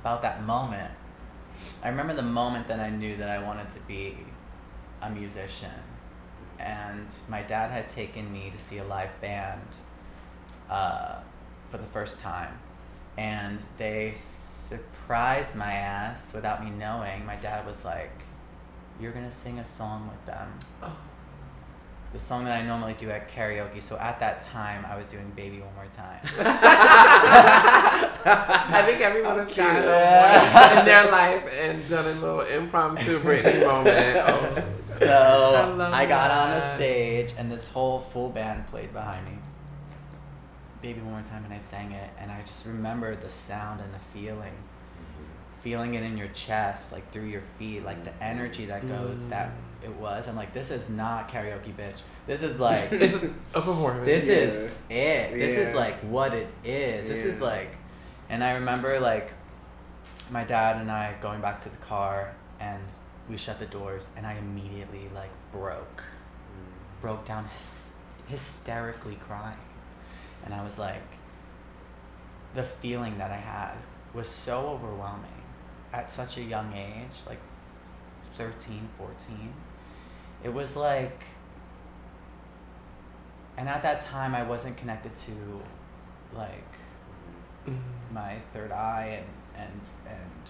E: about that moment. I remember the moment that I knew that I wanted to be a musician. And my dad had taken me to see a live band uh, for the first time. And they surprised my ass without me knowing. My dad was like, You're going to sing a song with them.
D: Oh.
E: The song that I normally do at karaoke. So at that time, I was doing Baby One More Time.
D: I think everyone has
B: cute.
D: gotten a in their life and done a little impromptu Britney moment. Oh.
E: So
D: I
E: I, got on a stage and this whole full band played behind me. Baby one more time and I sang it and I just remember the sound and the feeling. Mm-hmm. Feeling it in your chest, like through your feet, like the mm-hmm. energy that go that
D: Mm.
E: it was. I'm like, this is not karaoke bitch. This is like
D: This is a performance.
E: this
B: Yeah.
E: is it. This is like what it is. This is like, and I remember like my dad and I going back to the car and we shut the doors and I immediately like broke, mm. broke down hys- hysterically crying. And I was like, the feeling that I had was so overwhelming at such a young age, like 13, 14. It was like, and at that time I wasn't connected to like
D: Mm.
E: my third eye and and and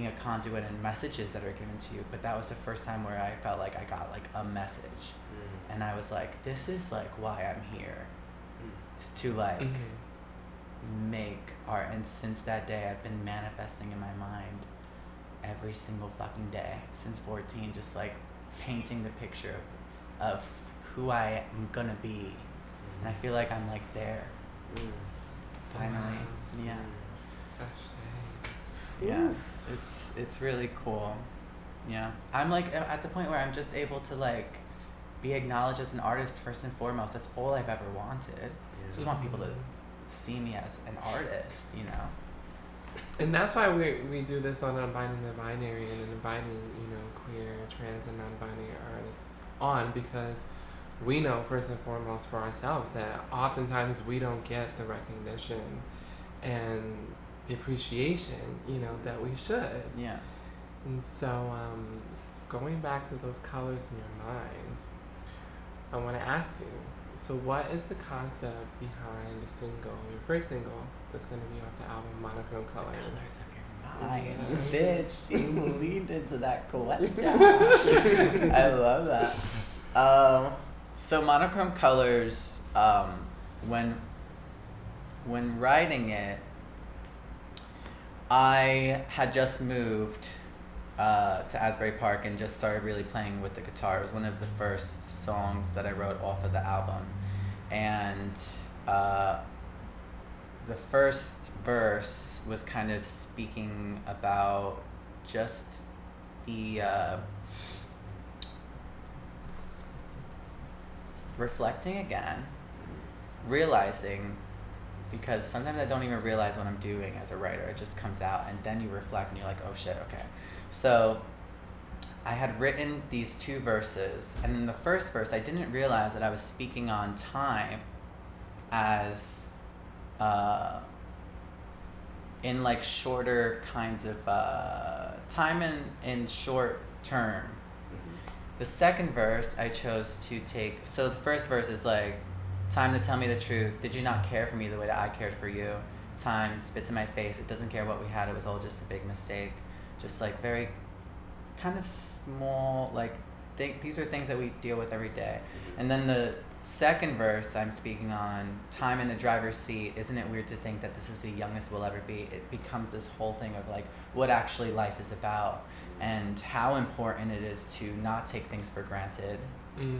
E: being a conduit and messages that are given to you but that was the first time where i felt like i got like a message. Mm-hmm. And i was like this is like why i'm here. Mm. Is to like
D: Mhm.
E: make art. And since that day i've been manifesting in my mind every single fucking day since 14 just like painting the picture of, of who i am gonna be. And i mm-hmm. feel like i'm like there. Mm. Finally.
D: Wow.
E: yeah. Mm.
D: Sashay.
E: Yeah. It's it's really cool. Yeah. I'm like at the point where i'm just able to like be acknowledged as an artist first and foremost that's all i've ever wanted. I just want people to see me as an artist you know?
D: And that's why we we do this on Unbinding the Binary and inviting, you know, queer, trans, and non-binary artists on because we know first and foremost for ourselves that oftentimes we don't get the recognition and the appreciation, you know, that we should.
E: yeah
D: And so, um, going back to those colors in your mind, I want to ask you, So what is the concept behind the single, your first single that's gonna be off the album Monochrome Colors?
E: Colors of your mind,
D: Yeah.
E: bitch. You leaned into that question. I love that. Um, so monochrome colors. Um, when when writing it, I had just moved uh, to Asbury Park and just started really playing with the guitar. It was one of the first songs that I wrote off of the album, and uh, the first verse was kind of speaking about just the uh, reflecting again, realizing because sometimes I don't even realize what I'm doing as a writer. It just comes out, and then you reflect, and you're like, oh shit, okay. So I had written these two verses, and in the first verse, I didn't realize that I was speaking on time as uh, in like shorter kinds of uh, time in, in short term. The second verse I chose to take. So the first verse is like, time to tell me the truth. Did you not care for me the way that I cared for you? Time spits in my face. It doesn't care what we had. It was all just a big mistake. Just like very kind of small, like th- these are things that we deal with every day. And then the second verse I'm speaking on, time in the driver's seat. Isn't it weird to think that this is the youngest we'll ever be? It becomes this whole thing of like what actually life is about and how important it is to not take things for granted.
D: Mm.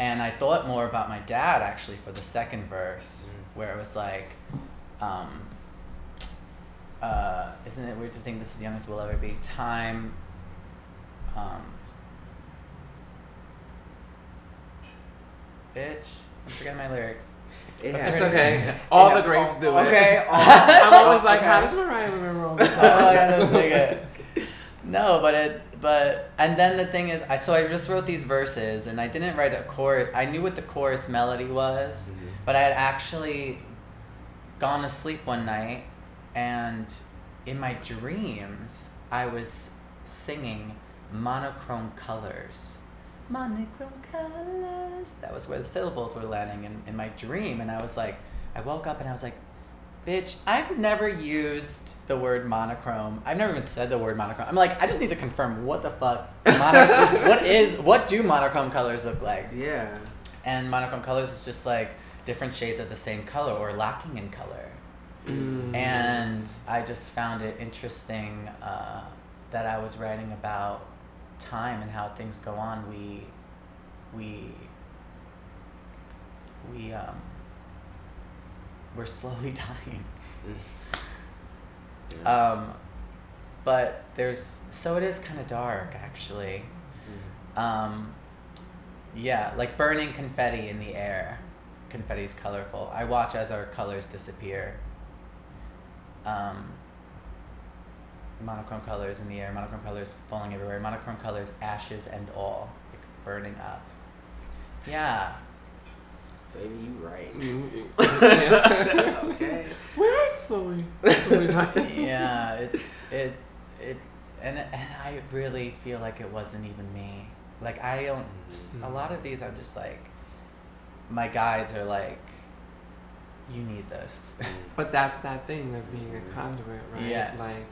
E: And I thought more about my dad actually for the second verse,
B: Mm.
E: where it was like, um, uh, isn't it weird to think this is the youngest we'll ever be? Time. Um, bitch, I'm forgetting my lyrics.
B: It
E: Okay.
D: It's okay. All
E: Yeah.
D: the greats do it.
E: Okay. all-
D: I'm always like,
E: okay.
D: how does Mariah remember all this?
E: oh, yeah, that's like it. No, but it, but, and then the thing is, I so I just wrote these verses, and I didn't write a chorus. I knew what the chorus melody was,
B: Mhm.
E: but I had actually gone to sleep one night, and in my dreams, I was singing monochrome colors. Monochrome colors. That was where the syllables were landing in, in my dream, and I was like, I woke up and I was like, Bitch, I've never used the word monochrome. I've never even said the word monochrome. I'm like, I just need to confirm what the fuck what is what do monochrome colors look like?
B: Yeah.
E: And monochrome colors is just like different shades of the same color or lacking in color.
D: Mm.
E: And I just found it interesting uh, that I was writing about time and how things go on. We we we um we're slowly dying.
B: Yeah.
E: Um, but there's so it is kind of dark actually. Um, yeah, like burning confetti in the air. Confetti's colorful. I watch as our colors disappear. Um, monochrome colors in the air, monochrome colors falling everywhere, monochrome colors, ashes and all, like burning up. Yeah.
B: Baby, you right.
D: Mm. Mm-hmm. Yeah.
B: okay.
D: We're slowly, slowly
E: yeah, it's it it and and I really feel like it wasn't even me. Like I don't a mm-hmm. lot of these I'm just like my guides are like you need this. Mm.
D: But that's that thing of being a mm-hmm. conduit, right?
E: Yeah.
D: Like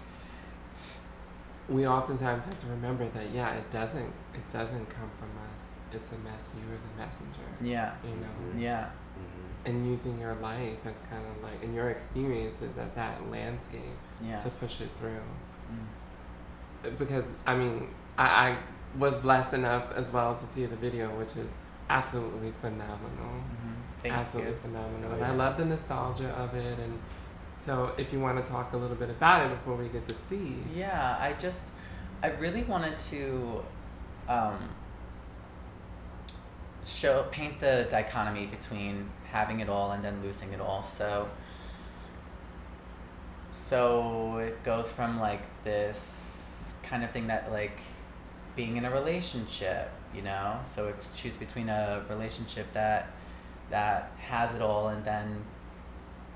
D: we oftentimes have to remember that yeah, it doesn't it doesn't come from us. It's a mess. You are the messenger.
E: yeah.
D: You know.
B: Mhm.
E: Yeah.
B: Mhm.
D: And using your life as kind of like and your experiences as that landscape
E: Yeah.
D: to push it through.
E: Mm.
D: because I mean, I, I was blessed enough as well to see the video, which is absolutely phenomenal.
E: Mhm. Thank
D: absolutely
E: you.
D: phenomenal.
B: Oh,
D: and I love the nostalgia of it. And so, if you want to talk a little bit about it before we get to see,
E: Yeah, I just, I really wanted to um, show, paint the dichotomy between having it all and then losing it all. So, so it goes from like this kind of thing that like being in a relationship, you know. So it's choose between a relationship that that has it all and then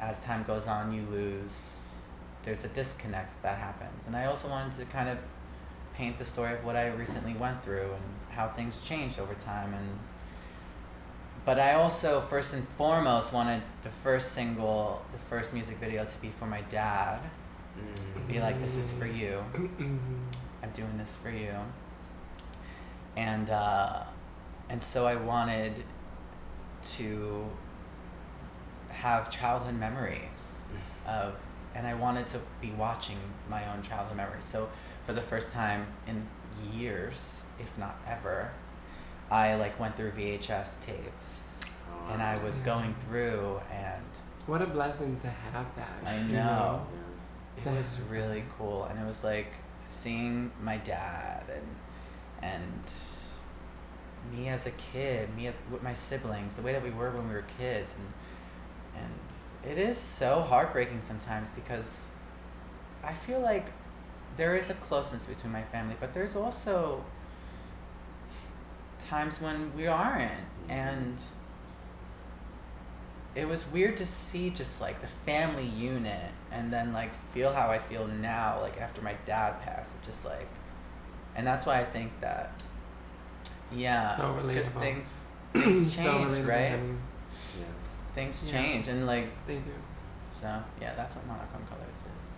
E: as time goes on you lose there's a disconnect that happens and i also wanted to kind of paint the story of what i recently went through and how things changed over time and but I also first and foremost wanted the first single, the first music video to be for my dad. Be like, this is for you. I'm doing this for you. And uh, and so I wanted to have childhood memories of and I wanted to be watching my own childhood memories. So for the first time in years, if not ever, I like went through VHS tapes and I was oh, going through and
D: What a blessing to have that.
E: I
D: you
E: know. It was really cool and it was like seeing my dad and and me as a kid me as with my siblings the way that we were when we were kids and and it is so heartbreaking sometimes because i feel like there is a closeness between my family but there's also times when we aren't and it was weird to see just like the family unit and then like feel how I feel now, like after my dad passed. It just like, and that's why I think that, yeah,
D: So
E: because
D: relatable.
E: things things change,
D: relatable,
E: right?
D: honey.
E: Things
D: Yeah.
E: change, and like
D: They do.
E: so, yeah, that's what monochrome colors is.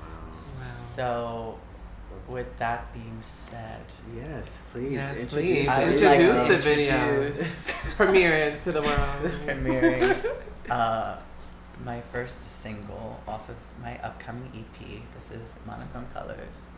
D: Wow.
E: So, with that being said,
B: Yes, please.
D: Yes,
B: introduce
D: please.
E: I would
D: Introduce
E: like
D: the video. Premiere it to the world.
E: premiering uh, my first single off of my upcoming EP. This is Monochrome Colors.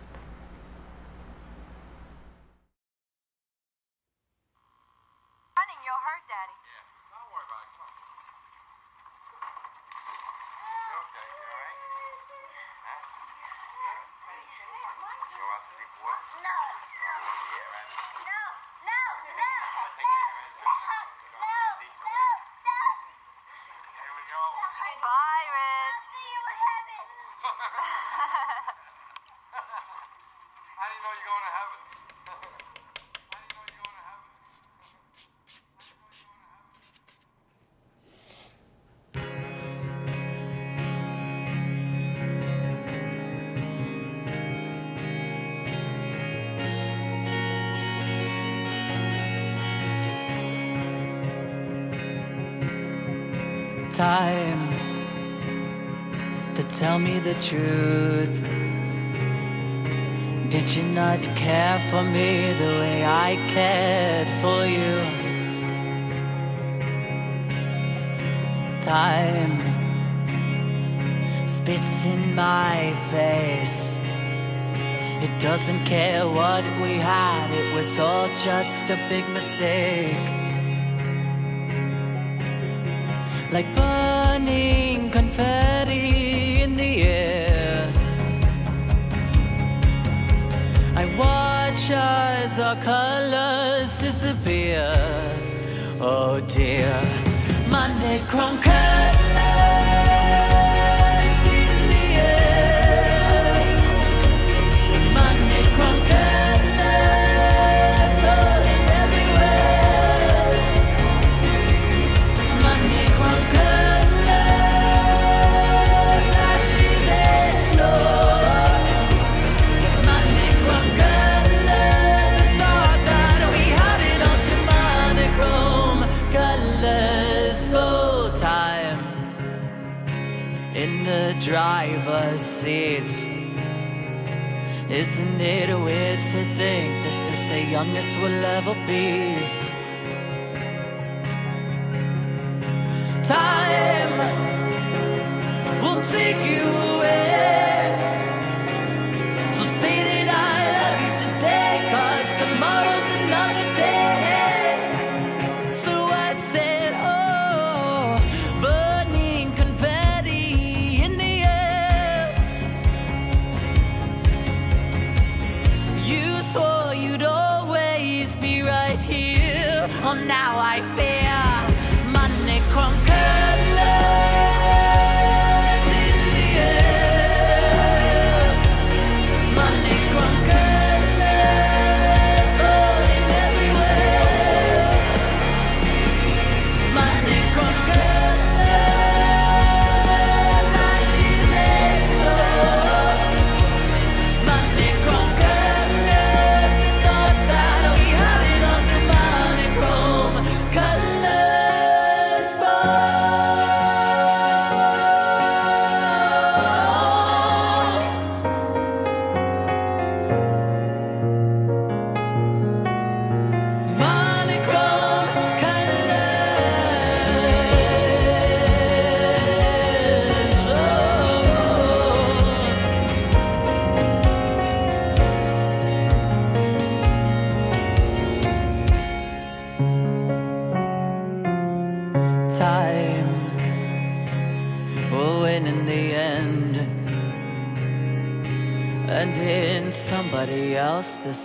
A: Time to tell me the truth. Did you not care for me the way I cared for you? Time spits in my face. It doesn't care what we had, it was all just a big mistake. Like burning confetti in the air. I watch as our colors disappear. Oh dear, Monday chrome driver's seat. Isn't it weird to think this is the youngest we'll ever be?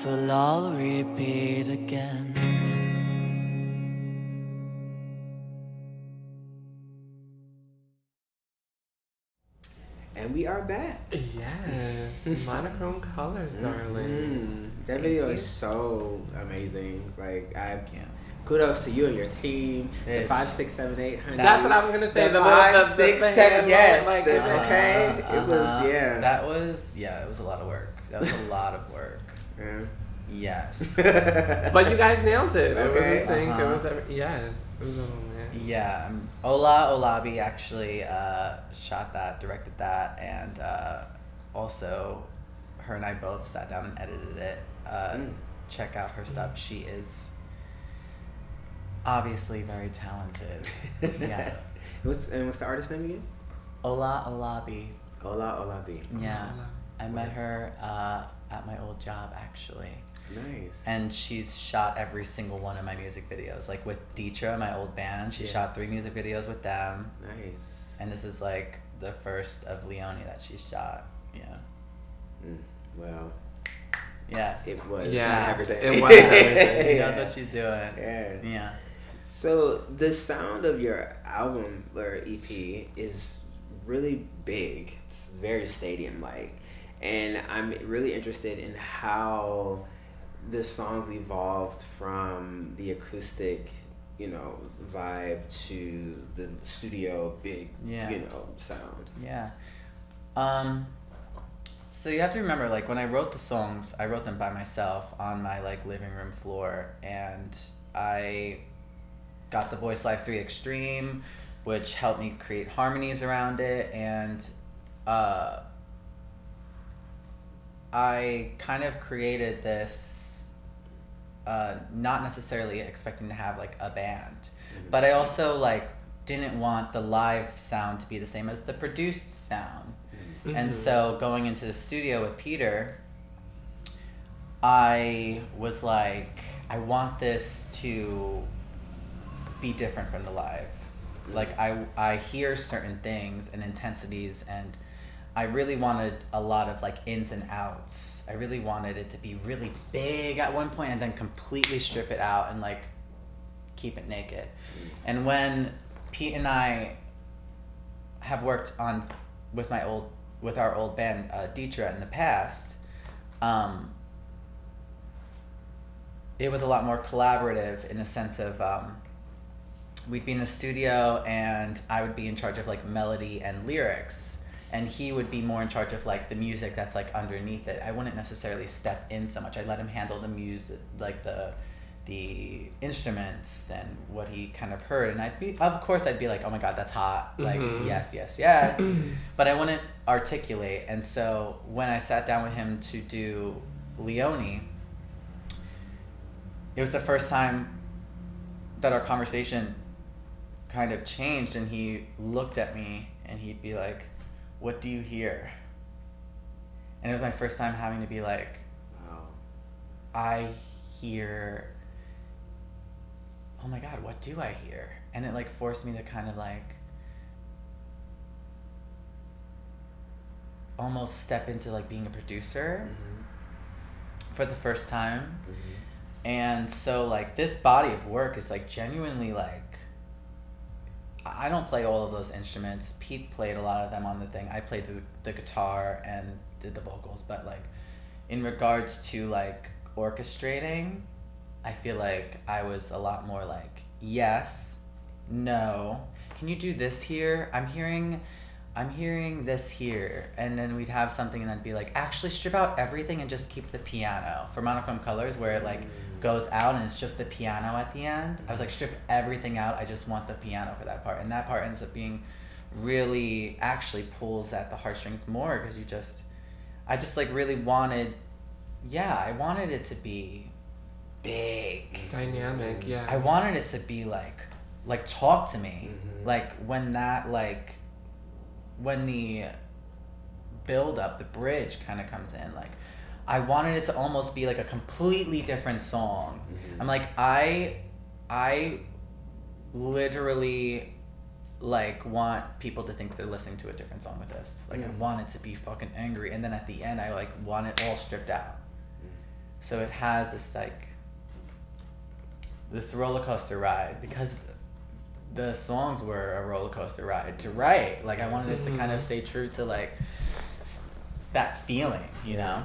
A: Else, this will all repeat again.
B: And we are back.
D: Yes, monochrome colors, darling.
B: Mm, that video is so amazing. Like I
E: Yeah.
B: kudos to you and your team. The five, six, seven, eight hundred.
D: That's what I was gonna say.
B: The
D: The,
B: five,
D: little, the, the,
B: six,
D: the
B: seven, yes,
D: like
B: the-
D: uh,
B: okay. It was- yeah.
E: That was yeah. It was a lot of work. That was a lot of work.
B: Yeah.
E: Yes.
D: But you guys nailed it. It was
B: Okay.
D: in sync. It
E: Uh-huh.
D: was every, yes. It was a moment.
E: Yeah, um, Ola Olabi actually uh, shot that, directed that, and uh, also her and I both sat down and edited it. Uh,
B: Mm.
E: Check out her stuff. She is obviously very talented. yeah.
B: what's and what's the artist name again?
E: Ola Olabi.
B: Ola Olabi.
E: Yeah. I met her uh, at my old job actually.
B: Nice.
E: And she's shot every single one of my music videos. Like with Dietra, my old band, she
B: Yeah.
E: shot three music videos with them.
B: nice.
E: And this is like the first of Leone that she shot. Yeah.
B: Mm, well,
E: Yes.
B: it was
D: Yeah,
B: everything.
D: it was everything.
E: she
B: Yeah.
E: knows what she's doing.
B: Yeah.
E: Yeah.
B: So the sound of your album or EP is really big. It's very stadium like. And I'm really interested in how the songs evolved from the acoustic, you know, vibe to the studio big,
E: Yeah.
B: you know, sound.
E: Yeah. Um so you have to remember like when I wrote the songs, I wrote them by myself on my like living room floor and I got the Voice Live 3 Extreme which helped me create harmonies around it and uh I kind of created this uh, not necessarily expecting to have like a band, mm-hmm. but I also like didn't want the live sound to be the same as the produced sound. Mm-hmm. And mm-hmm. so going into the studio with Peter, I was like, I want this to be different from the live. Like I I hear certain things and intensities and I really wanted a lot of like ins and outs. I really wanted it to be really big at one point and then completely strip it out and like keep it naked. And when Pete and I have worked on with my old with our old band uh, Dietra in the past, um, it was a lot more collaborative in a sense of um, we'd be in a studio and I would be in charge of like melody and lyrics and he would be more in charge of like the music that's like underneath it. I wouldn't necessarily step in so much. I'd let him handle the music like the the instruments and what he kind of heard and I'd be of course I'd be like, "Oh my god, that's hot." Like,
D: Mhm.
E: yes, yes, yes. but I wouldn't articulate. And so when I sat down with him to do Leone, it was the first time that our conversation kind of changed and he looked at me and he'd be like what do you hear and it was my first time having to be like
B: Wow.
E: i hear oh my god what do i hear and it like forced me to kind of like almost step into like being a producer
B: Mhm.
E: for the first time
B: Mhm.
E: and so like this body of work is like genuinely like I don't play all of those instruments. Pete played a lot of them on the thing. I played the, the guitar and did the vocals, but like in regards to like orchestrating, I feel like I was a lot more like yes, no. Can you do this here? I'm hearing I'm hearing this here. And then we'd have something and I'd be like, actually strip out everything and just keep the piano. For monochrome colors where it like goes out and it's just the piano at the end. I was like, strip everything out. I just want the piano for that part. And that part ends up being really actually pulls at the heartstrings more because you just, I just like really wanted, yeah, I wanted it to be big.
D: Dynamic, yeah.
E: I wanted it to be like, like talk to me.
B: Mhm.
E: Like when that like, when the build up, the bridge kind of comes in, like I wanted it to almost be like a completely different song.
B: Mhm.
E: I'm like I I literally like want people to think they're listening to a different song with this. Like I
B: Mm.
E: want it to be fucking angry, and then at the end I like want it all stripped out. So it has this like this roller coaster ride because the songs were a roller coaster ride to write. Like I wanted it to kind of stay true to like that feeling, you know.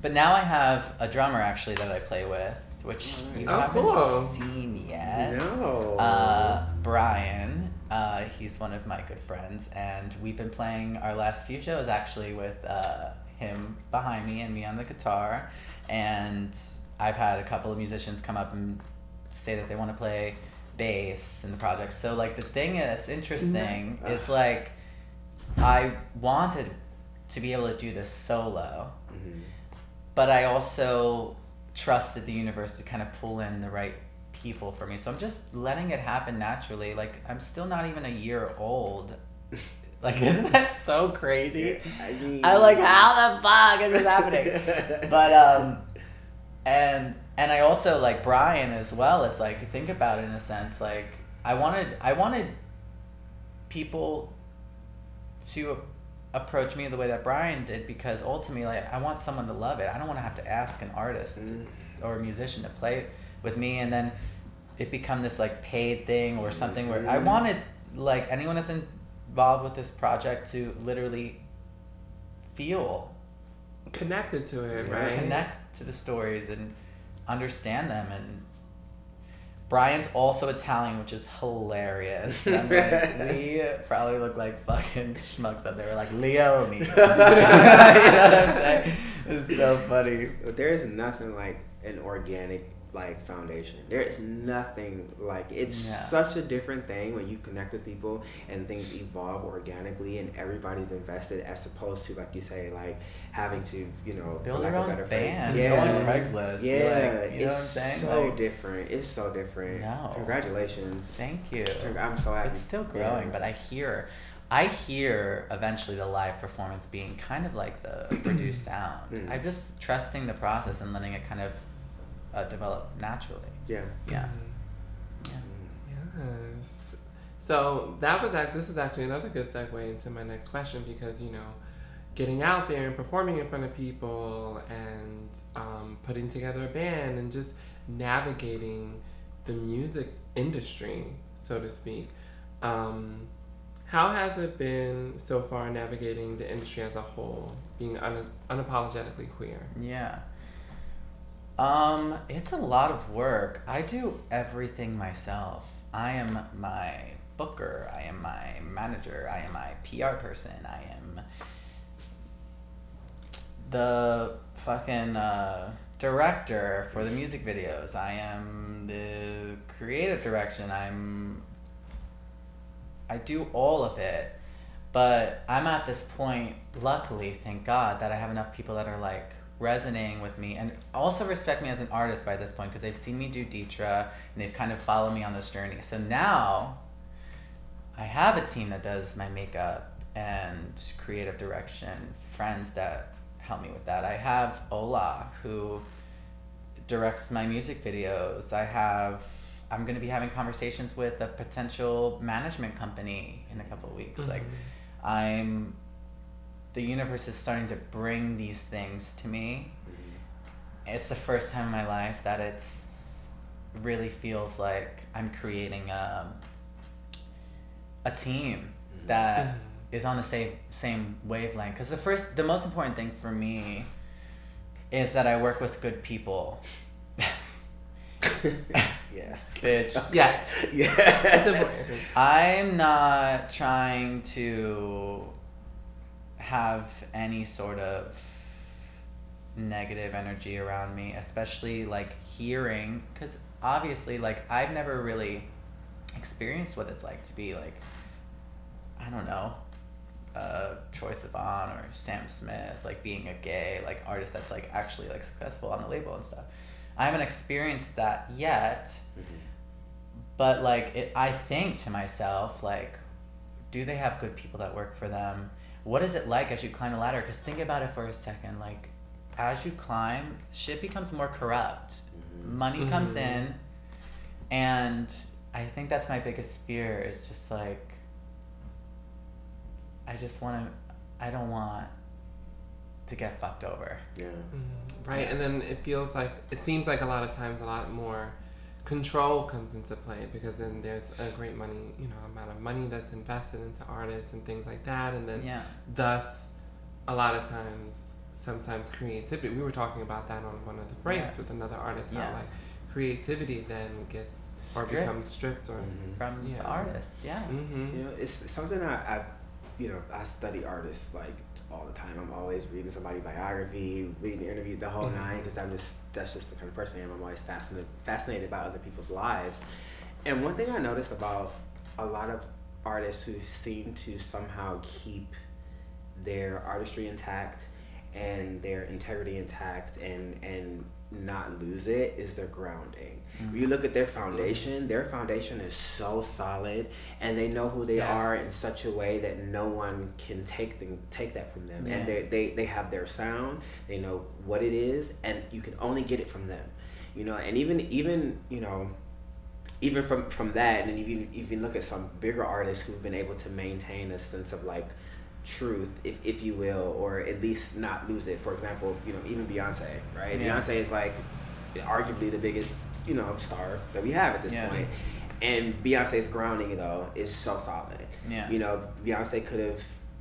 E: But now I have a drummer actually that I play with, which you
D: Oh,
E: haven't
D: cool.
E: seen yet.
B: No.
E: Uh, Brian, uh, he's one of my good friends, and we've been playing our last few shows actually with uh, him behind me and me on the guitar. And I've had a couple of musicians come up and say that they want to play bass in the project. So like the thing that's interesting is like I wanted to be able to do this solo,
B: Mhm.
E: But I also trusted the universe to kind of pull in the right people for me. So I'm just letting it happen naturally. Like I'm still not even a year old. Like isn't that so crazy?
B: I mean,
E: I'm like, how the fuck is this happening? but um, and and I also like Brian as well. It's like think about it in a sense. Like I wanted I wanted people to approach me the way that Brian did because ultimately like I want someone to love it. I don't want to have to ask an artist
B: Mm.
E: or a musician to play with me and then it become this like paid thing or something where I
B: Mhm.
E: wanted like anyone that's involved with this project to literally feel
D: Connected to it, right?
E: connect to the stories and understand them and Brian's also Italian, which is hilarious. I'm like, we probably look like fucking schmucks up there. We're like Leone. you know what I'm saying? It's so funny.
B: But there is nothing like an organic like foundation. There is nothing like it's
E: Yeah.
B: such a different thing when you connect with people and things evolve organically and everybody's invested as opposed to like you say like having to you know
E: Build your own
B: phrase,
E: band.
B: yeah
E: Go on Craigslist.
B: Yeah
E: like, you know what I'm
B: it's so
E: Like,
B: different it's so different
E: No.
B: congratulations
E: Thank you.
B: I'm so happy
E: It's still
B: Yeah.
E: growing, but I hear, I hear eventually the live performance being kind of like the produced sound.
B: Mm.
E: I'm just trusting the process and letting it kind of uh, develop naturally.
B: yeah
E: Yeah.
D: Yes. So that was act. This is actually another good segue into my next question because you know, getting out there and performing in front of people and um, putting together a band and just navigating the music industry, so to speak. Um, how has it been so far navigating the industry as a whole, being un- unapologetically queer?
E: Yeah. Um, it's a lot of work. I do everything myself. I am my booker. I am my manager. I am my PR person. I am the fucking uh, director for the music videos. I am the creative direction. I'm. I do all of it, but I'm at this point. Luckily, thank God, that I have enough people that are like resonating with me and also respect me as an artist by this point because they've seen me do Ditra and they've kind of followed me on this journey. So now I have a team that does my makeup and creative direction, friends that help me with that. I have Ola who directs my music videos. I have I'm going to be having conversations with a potential management company in a couple of weeks. Like mm-hmm. I'm the universe is starting to bring these things to me. Mm-hmm. It's the first time in my life that it's really feels like I'm creating a a team mm-hmm. that is on the same same wavelength. Because the first, the most important thing for me is that I work with good people.
B: yes
E: Bitch.
D: Yes. It's
B: yes
D: important.
E: I'm not trying to have any sort of negative energy around me, especially like hearing, because obviously, like, I've never really experienced what it's like to be like, I don't know, uh, Troye Sivan or Sam Smith, like being a gay like artist that's like actually like successful on the label and stuff. I haven't experienced that yet but like it, i think to myself like do they have good people that work for them what is it like as you climb a ladder because think about it for a second like as you climb shit becomes more corrupt money comes
D: Mhm.
E: in and i think that's my biggest fear is just like I just want to. I don't want to get fucked over.
B: Yeah.
D: Mm-hmm. Right, and then it feels like it seems like a lot of times a lot more control comes into play because then there's a great money, you know, amount of money that's invested into artists and things like that, and then
E: Yeah.
D: thus a lot of times sometimes creativity. We were talking about that on one of the breaks
E: Yes.
D: with another artist how like creativity then gets or
E: Stripped.
D: becomes stripped or
B: Mhm.
E: From
D: yeah.
E: the artist, yeah.
D: Mm-hmm.
B: You know, it's something I, I, you know, I study artists like all the time. I'm always reading somebody's biography, reading the interview, the whole
D: Mhm.
B: nine, because I'm just that's just the kind of person I am. I'm always fascinated fascinated by other people's lives. And one thing I noticed about a lot of artists who seem to somehow keep their artistry intact and their integrity intact and and not lose it is their grounding. If you mm. look at their foundation, their foundation is so solid and they know who they
D: Yes.
B: are in such a way that no one can take them take that from them.
E: Yeah.
B: And they, they they have their sound, they know what it is and you can only get it from them. You know, and even even, you know, even from from that and then if you if you look at some bigger artists who've been able to maintain a sense of like truth if, if you will or at least not lose it for example you know even beyonce right
E: Yeah.
B: beyonce is like arguably the biggest you know star that we have at this
E: Yeah.
B: point and beyonce's grounding though is so solid
E: Yeah.
B: you know beyonce could have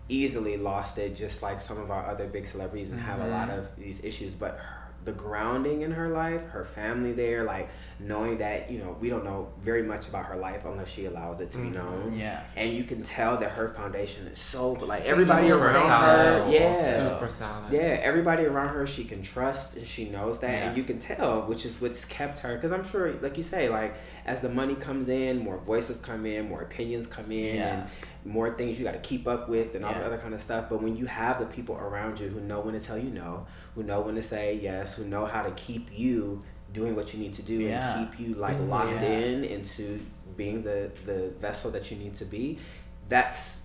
B: easily lost it just like some of our other big celebrities and have a lot
E: Mhm.
B: of these issues but her, the grounding in her life her family there like knowing that you know we don't know very much about her life unless she allows it to be
D: Mhm.
B: known
E: Yeah.
B: and you can tell that her foundation is so like everybody
E: Super
B: around
E: solid.
B: her yeah
D: Super solid.
B: yeah everybody around her she can trust and she knows that
E: Yeah.
B: and you can tell which is what's kept her because i'm sure like you say like as the money comes in more voices come in more opinions come in
E: Yeah.
B: and more things you got to keep up with and all
E: Yeah.
B: the other kind of stuff but when you have the people around you who know when to tell you no who know when to say yes who know how to keep you doing what you need to do
E: Yeah.
B: and keep you like
D: Mhm.
B: locked
E: Yeah.
B: in into being the the vessel that you need to be that's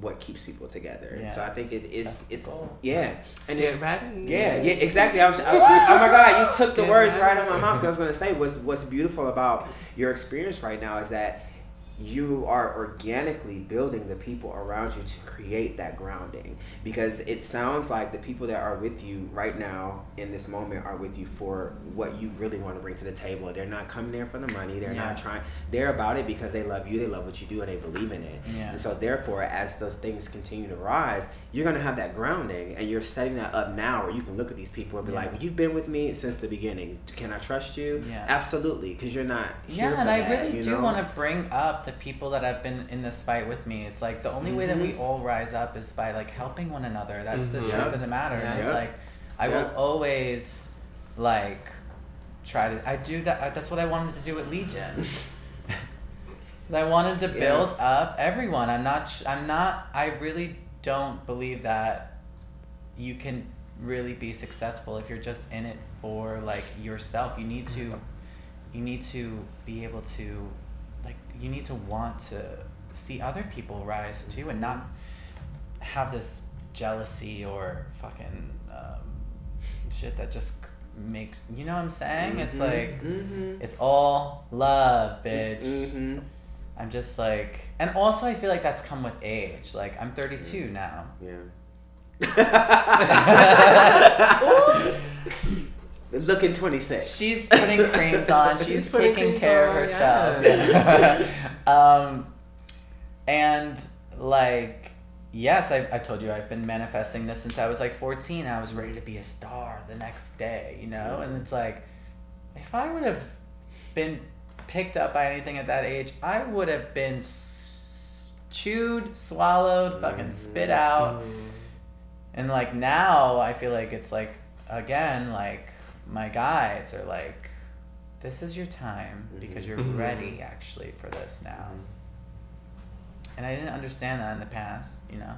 B: what keeps people together
E: Yeah.
B: so i think it is it's yeah and
D: Get
B: it's
D: ready.
B: yeah, yeah, exactly. I was, I, oh my God, you took the
D: Get
B: words
D: ready.
B: right out of my mouth. I was gonna say what's what's beautiful about your experience right now is that you are organically building the people around you to create that grounding because it sounds like the people that are with you right now in this moment are with you for what you really want to bring to the table they're not coming there for the money they're
E: Yeah.
B: not trying they're about it because they love you they love what you do and they believe in it
E: Yeah.
B: and so therefore as those things continue to rise you're going to have that grounding and you're setting that up now where you can look at these people and be
E: Yeah.
B: like you've been with me since the beginning can i trust you
E: Yeah.
B: absolutely because you're not here
E: Yeah, and I really do want to bring up the people that have been in this fight with me. It's like the only way that we
B: Mhm.
E: all rise up is by like helping one another. That's the
D: Mhm.
E: truth
B: Yeah.
E: of the matter. And
B: Yeah.
E: it's like I
B: Yeah.
E: will always like try to. I do that. That's what I wanted to do at Legion. I wanted to
B: Yeah.
E: build up everyone. I'm not. sh- I'm not. I really don't believe that you can really be successful if you're just in it for like yourself. You need to. You need to be able to, like, you need to want to see other people rise too, and not have this jealousy or fucking um, shit that just makes. You know what I'm saying? It's
B: Mhm.
E: like.
B: Mhm.
E: It's all love, bitch.
B: Mhm.
E: I'm just like, and also I feel like that's come with age. Like I'm 32 now.
B: yeah looking 26
E: She's putting creams on. She's,
D: She's
E: taking care
D: on,
E: of herself.
D: yes.
E: um, and like, yes, I, I told you I've been manifesting this since I was like 14. I was ready to be a star the next day, you know. And it's like, if I would have been picked up by anything at that age, I would have been s- chewed, swallowed, fucking spit out.
D: Mm.
E: And like now, I feel like it's like again, like my guides are like, "This is your time because you're
D: Mhm.
E: ready actually for this now." And I didn't understand that in the past, you know.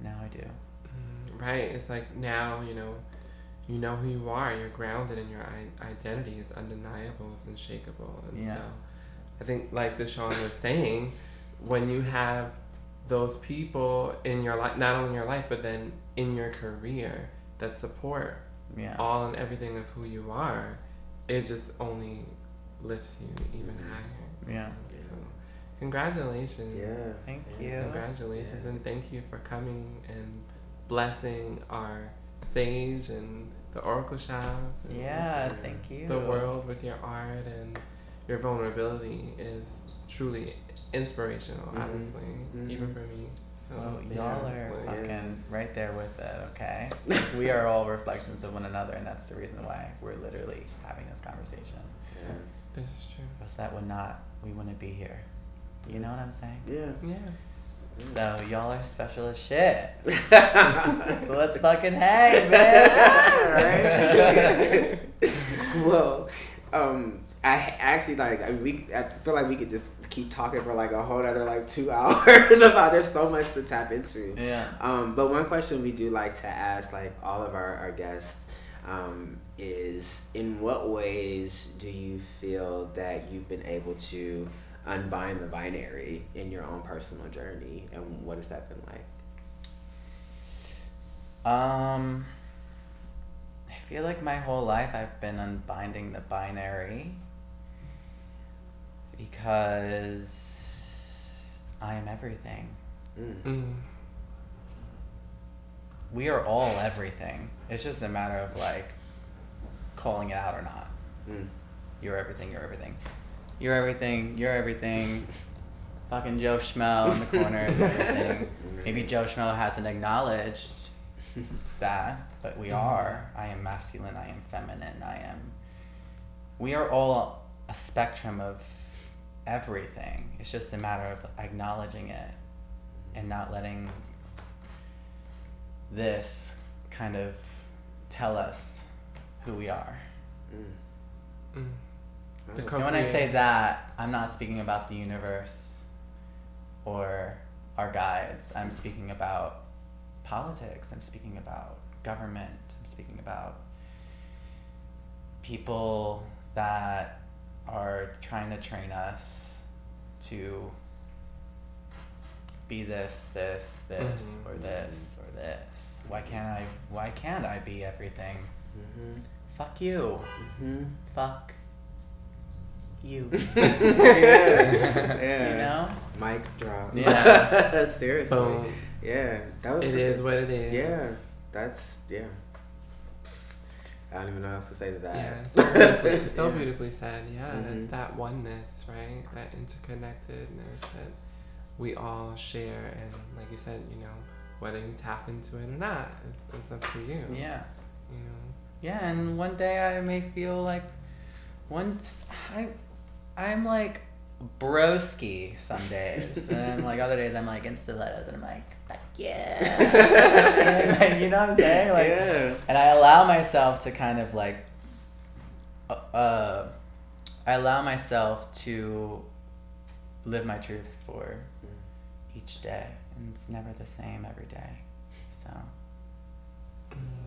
E: Now I do.
D: Mm, Right. It's like now, you know, you know who you are. You're grounded in your I- identity. It's undeniable. It's unshakable. And
E: Yeah.
D: so, I think, like Deshaun was saying, when you have those people in your life, not only in your life, but then in your career that support
E: Yeah.
D: all and everything of who you are, it just only lifts you even higher.
E: Yeah.
D: So, congratulations.
B: Yeah.
E: Thank
B: Yeah.
E: you.
D: Congratulations
B: Yeah.
D: and thank you for coming and blessing our stage and the Oracle Shop.
E: Yeah, thank you.
D: The world with your art and your vulnerability is truly inspirational,
B: Mhm.
D: honestly, even
B: Mhm.
D: for me. So
E: Well, y'all are
D: like-
E: fucking right there with it, okay? we are all reflections of one another, and that's the reason why we're literally having this conversation.
B: Yeah.
D: This is true.
E: Because that would not, we wouldn't be here. You know what I'm saying?
B: Yeah.
D: Yeah.
E: So y'all are special as shit. so let's fucking hang, man.
B: right? well, um, I actually like I, we. I feel like we could just keep talking for like a whole other like two hours about. There's so much to tap into.
E: yeah.
B: Um, but one question we do like to ask like all of our, our guests um, is in what ways do you feel that you've been able to unbind the binary in your own personal journey and what has that been like?
E: Um, I feel like my whole life I've been unbinding the binary because I am everything.
B: Mm.
D: Mm.
E: We are all everything. It's just a matter of like calling it out or not.
B: Mm.
E: You're everything, you're everything. You're everything, you're everything. Fucking Joe Schmo in the corner is everything. Maybe Joe Schmo hasn't acknowledged that, but we are. I am masculine, I am feminine, I am. We are all a spectrum of everything. It's just a matter of acknowledging it and not letting this kind of tell us who we are.
B: Mm.
D: Mm.
E: And when I say that, I'm not speaking about the universe or our guides. I'm speaking about politics. I'm speaking about government. I'm speaking about people that are trying to train us to be this, this, this,
D: Mhm.
E: or this, or this. Why can't I? Why can't I be everything?
B: Mhm.
E: Fuck you.
B: Mhm.
E: Fuck you.
B: yeah. yeah.
E: You know?
B: Mic drop.
E: Yes.
B: Seriously.
D: Boom.
B: Yeah. That was
D: It
B: such
D: is
B: a-
D: what it is.
B: Yeah. That's yeah. I don't even know what else to say to that.
D: Yeah, so beautifully, so
B: Yeah.
D: beautifully said. Yeah, it's
B: Mhm.
D: that oneness, right? That interconnectedness that we all share, and like you said, you know, whether you tap into it or not, it's, it's up to you.
E: Yeah.
D: You know.
E: Yeah, and one day I may feel like once I I'm like broski some days. and like other days I'm like instilettos and I'm like, fuck yeah. Like, you know what I'm saying? Like
B: yeah.
E: and I allow myself to kind of like uh, uh I allow myself to live my truth for each day and it's never the same every day so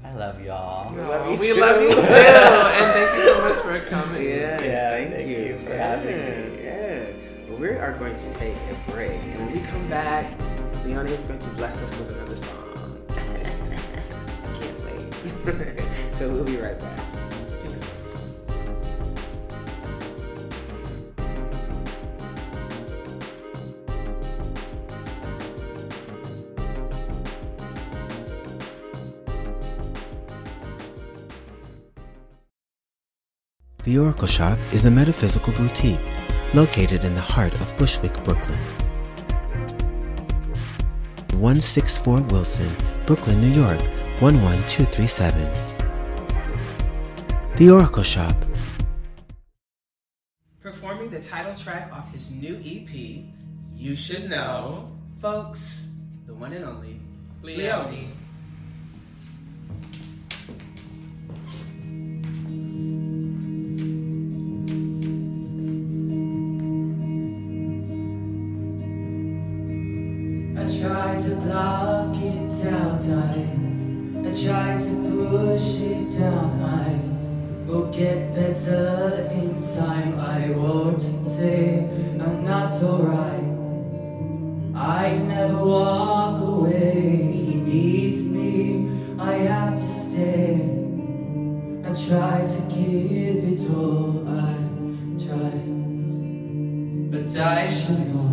E: I love y'all
B: We love you
D: we
B: too.
D: love you too, and thank you so much for coming.
B: Yes,
E: Yeah,
B: thank,
E: thank
B: you.
E: you for
B: yeah,
E: having me.
B: We are going to take a break, and when we come back, Leone is going to bless us with another song. Can't wait. so we'll be right back.
C: The Oracle Shop is a metaphysical boutique located in the heart of Bushwick, Brooklyn. 164 Wilson, Brooklyn, New York 11237. The Oracle Shop.
G: Performing the title track off his new EP, You Should Know, folks, the one and only Leone. I tried to block it down tight. I tried to push it down high. Will get better in time. I won't say I'm not alright. I never walk away. He needs me. I have to stay. I try to give it all. I try, but I should know.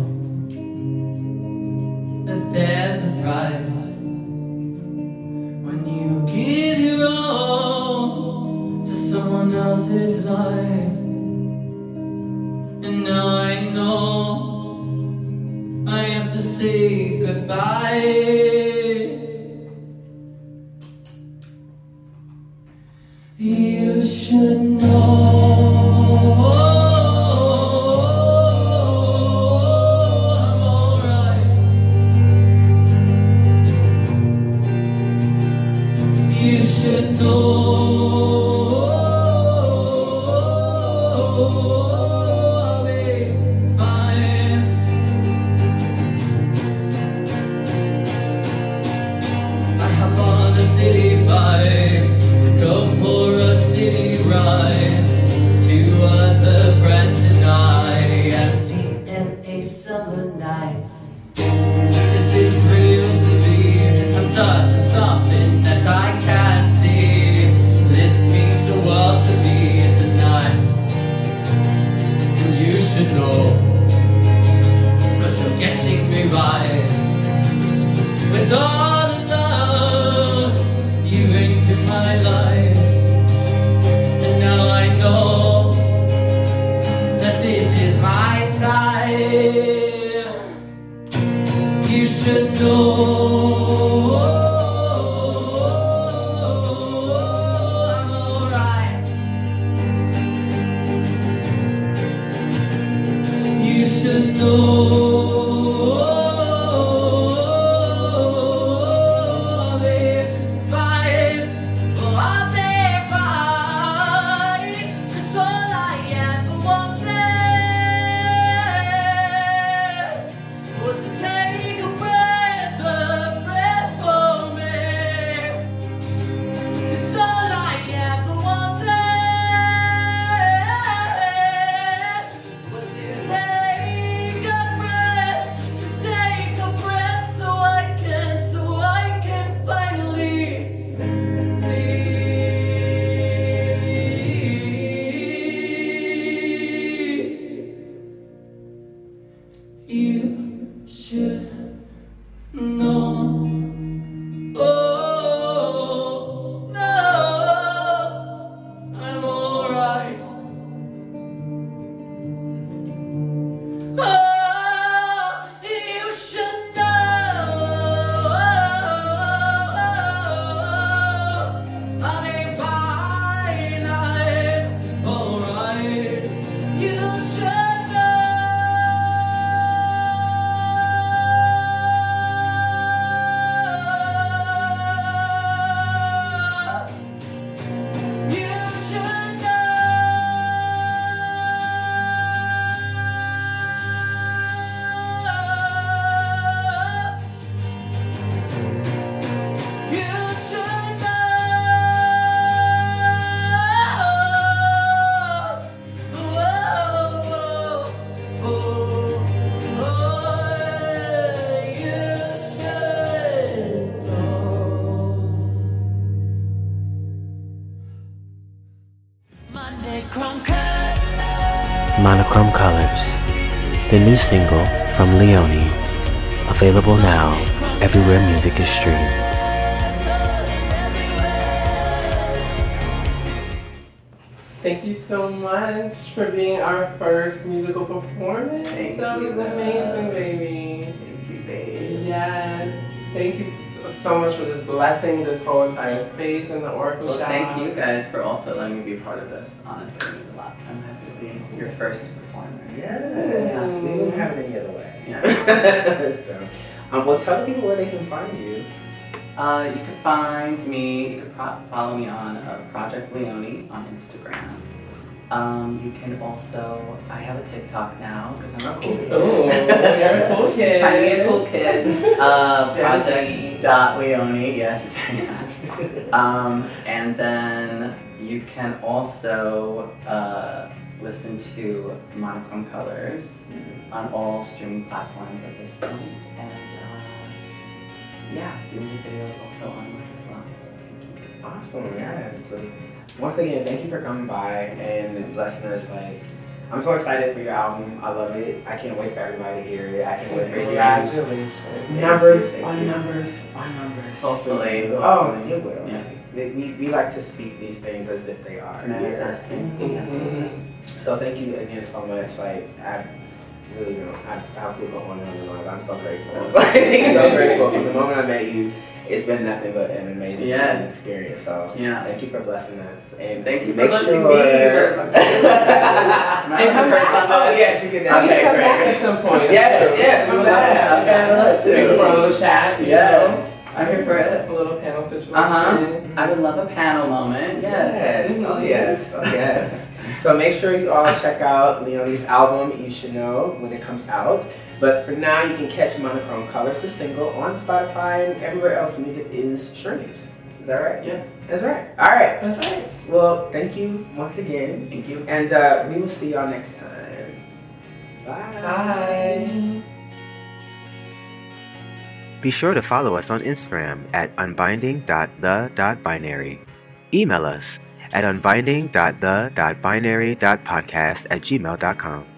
C: Monochrome Colors, the new single from Leone, available now everywhere music is streamed.
D: Thank you so much for being our first musical performance.
B: Thank
D: that was
B: you.
D: amazing, baby.
B: Thank you, babe.
D: Yes. Thank you so, so much for just blessing this whole entire space in the Oracle
E: Well,
D: shop.
E: thank you guys for also letting me be part of this. Honestly, it means a lot. I'm happy to be your first performer.
B: Yes, we wouldn't have it any other way.
E: Yeah.
B: so, um, well, tell the people where they can find you.
E: Uh, you can find me, you can pro- follow me on uh, Project Leone on Instagram. Um, you can also, I have a TikTok now because I'm a cool kid.
D: Ooh, you're a cool kid.
E: Trying to be a cool kid. Uh, Project dot Leone, yes, it's very nice. Um, and then you can also uh, listen to Monochrome Colors on all streaming platforms at this point. And uh, yeah, the music video is also online as well. So thank you.
B: Awesome, yeah. So, once again, thank you for coming by and blessing us like I'm so excited for your album. I love it. I can't wait for everybody to hear it. I can't wait for it to
D: Congratulations.
B: numbers
E: Thank
B: on
E: you.
B: numbers on numbers.
E: Hopefully.
B: Oh, it will.
E: Yeah.
B: We, we, we like to speak these things as if they are.
E: Manifesting.
D: Mhm.
B: So thank you again so much. Like I really don't. I, I could go on and on and on. I'm so grateful. like so grateful. From the moment I met you, it's been nothing but an amazing
E: Yes.
B: experience. So
E: Yeah.
B: thank you for blessing us. And
E: Thank you for
B: make
E: blessing
B: sure.
E: me.
D: And come back.
B: oh yes, you can.
D: You
E: Okay,
D: come back at some point.
B: Yes, yeah, come
D: We
B: back.
D: love that.
B: I love to.
D: Maybe for a little chat.
E: Yes. I'm here for.
D: A little panel situation.
E: Uh-huh. I would love a panel moment. Yes.
B: Yes. Oh yes. Oh yes. So make sure you all check out Leone's album. You should know when it comes out. But for now, you can catch Monochrome Colors, the single, on Spotify and everywhere else the music is streamed. Is that right?
E: Yeah.
B: That's right. All right.
D: That's right.
B: Well, thank you once again.
E: Thank you.
B: And uh, we will see y'all next time. Bye.
D: Bye.
C: Be sure to follow us on Instagram at unbinding.the.binary. Email us at unbinding.the.binary.podcast at gmail.com.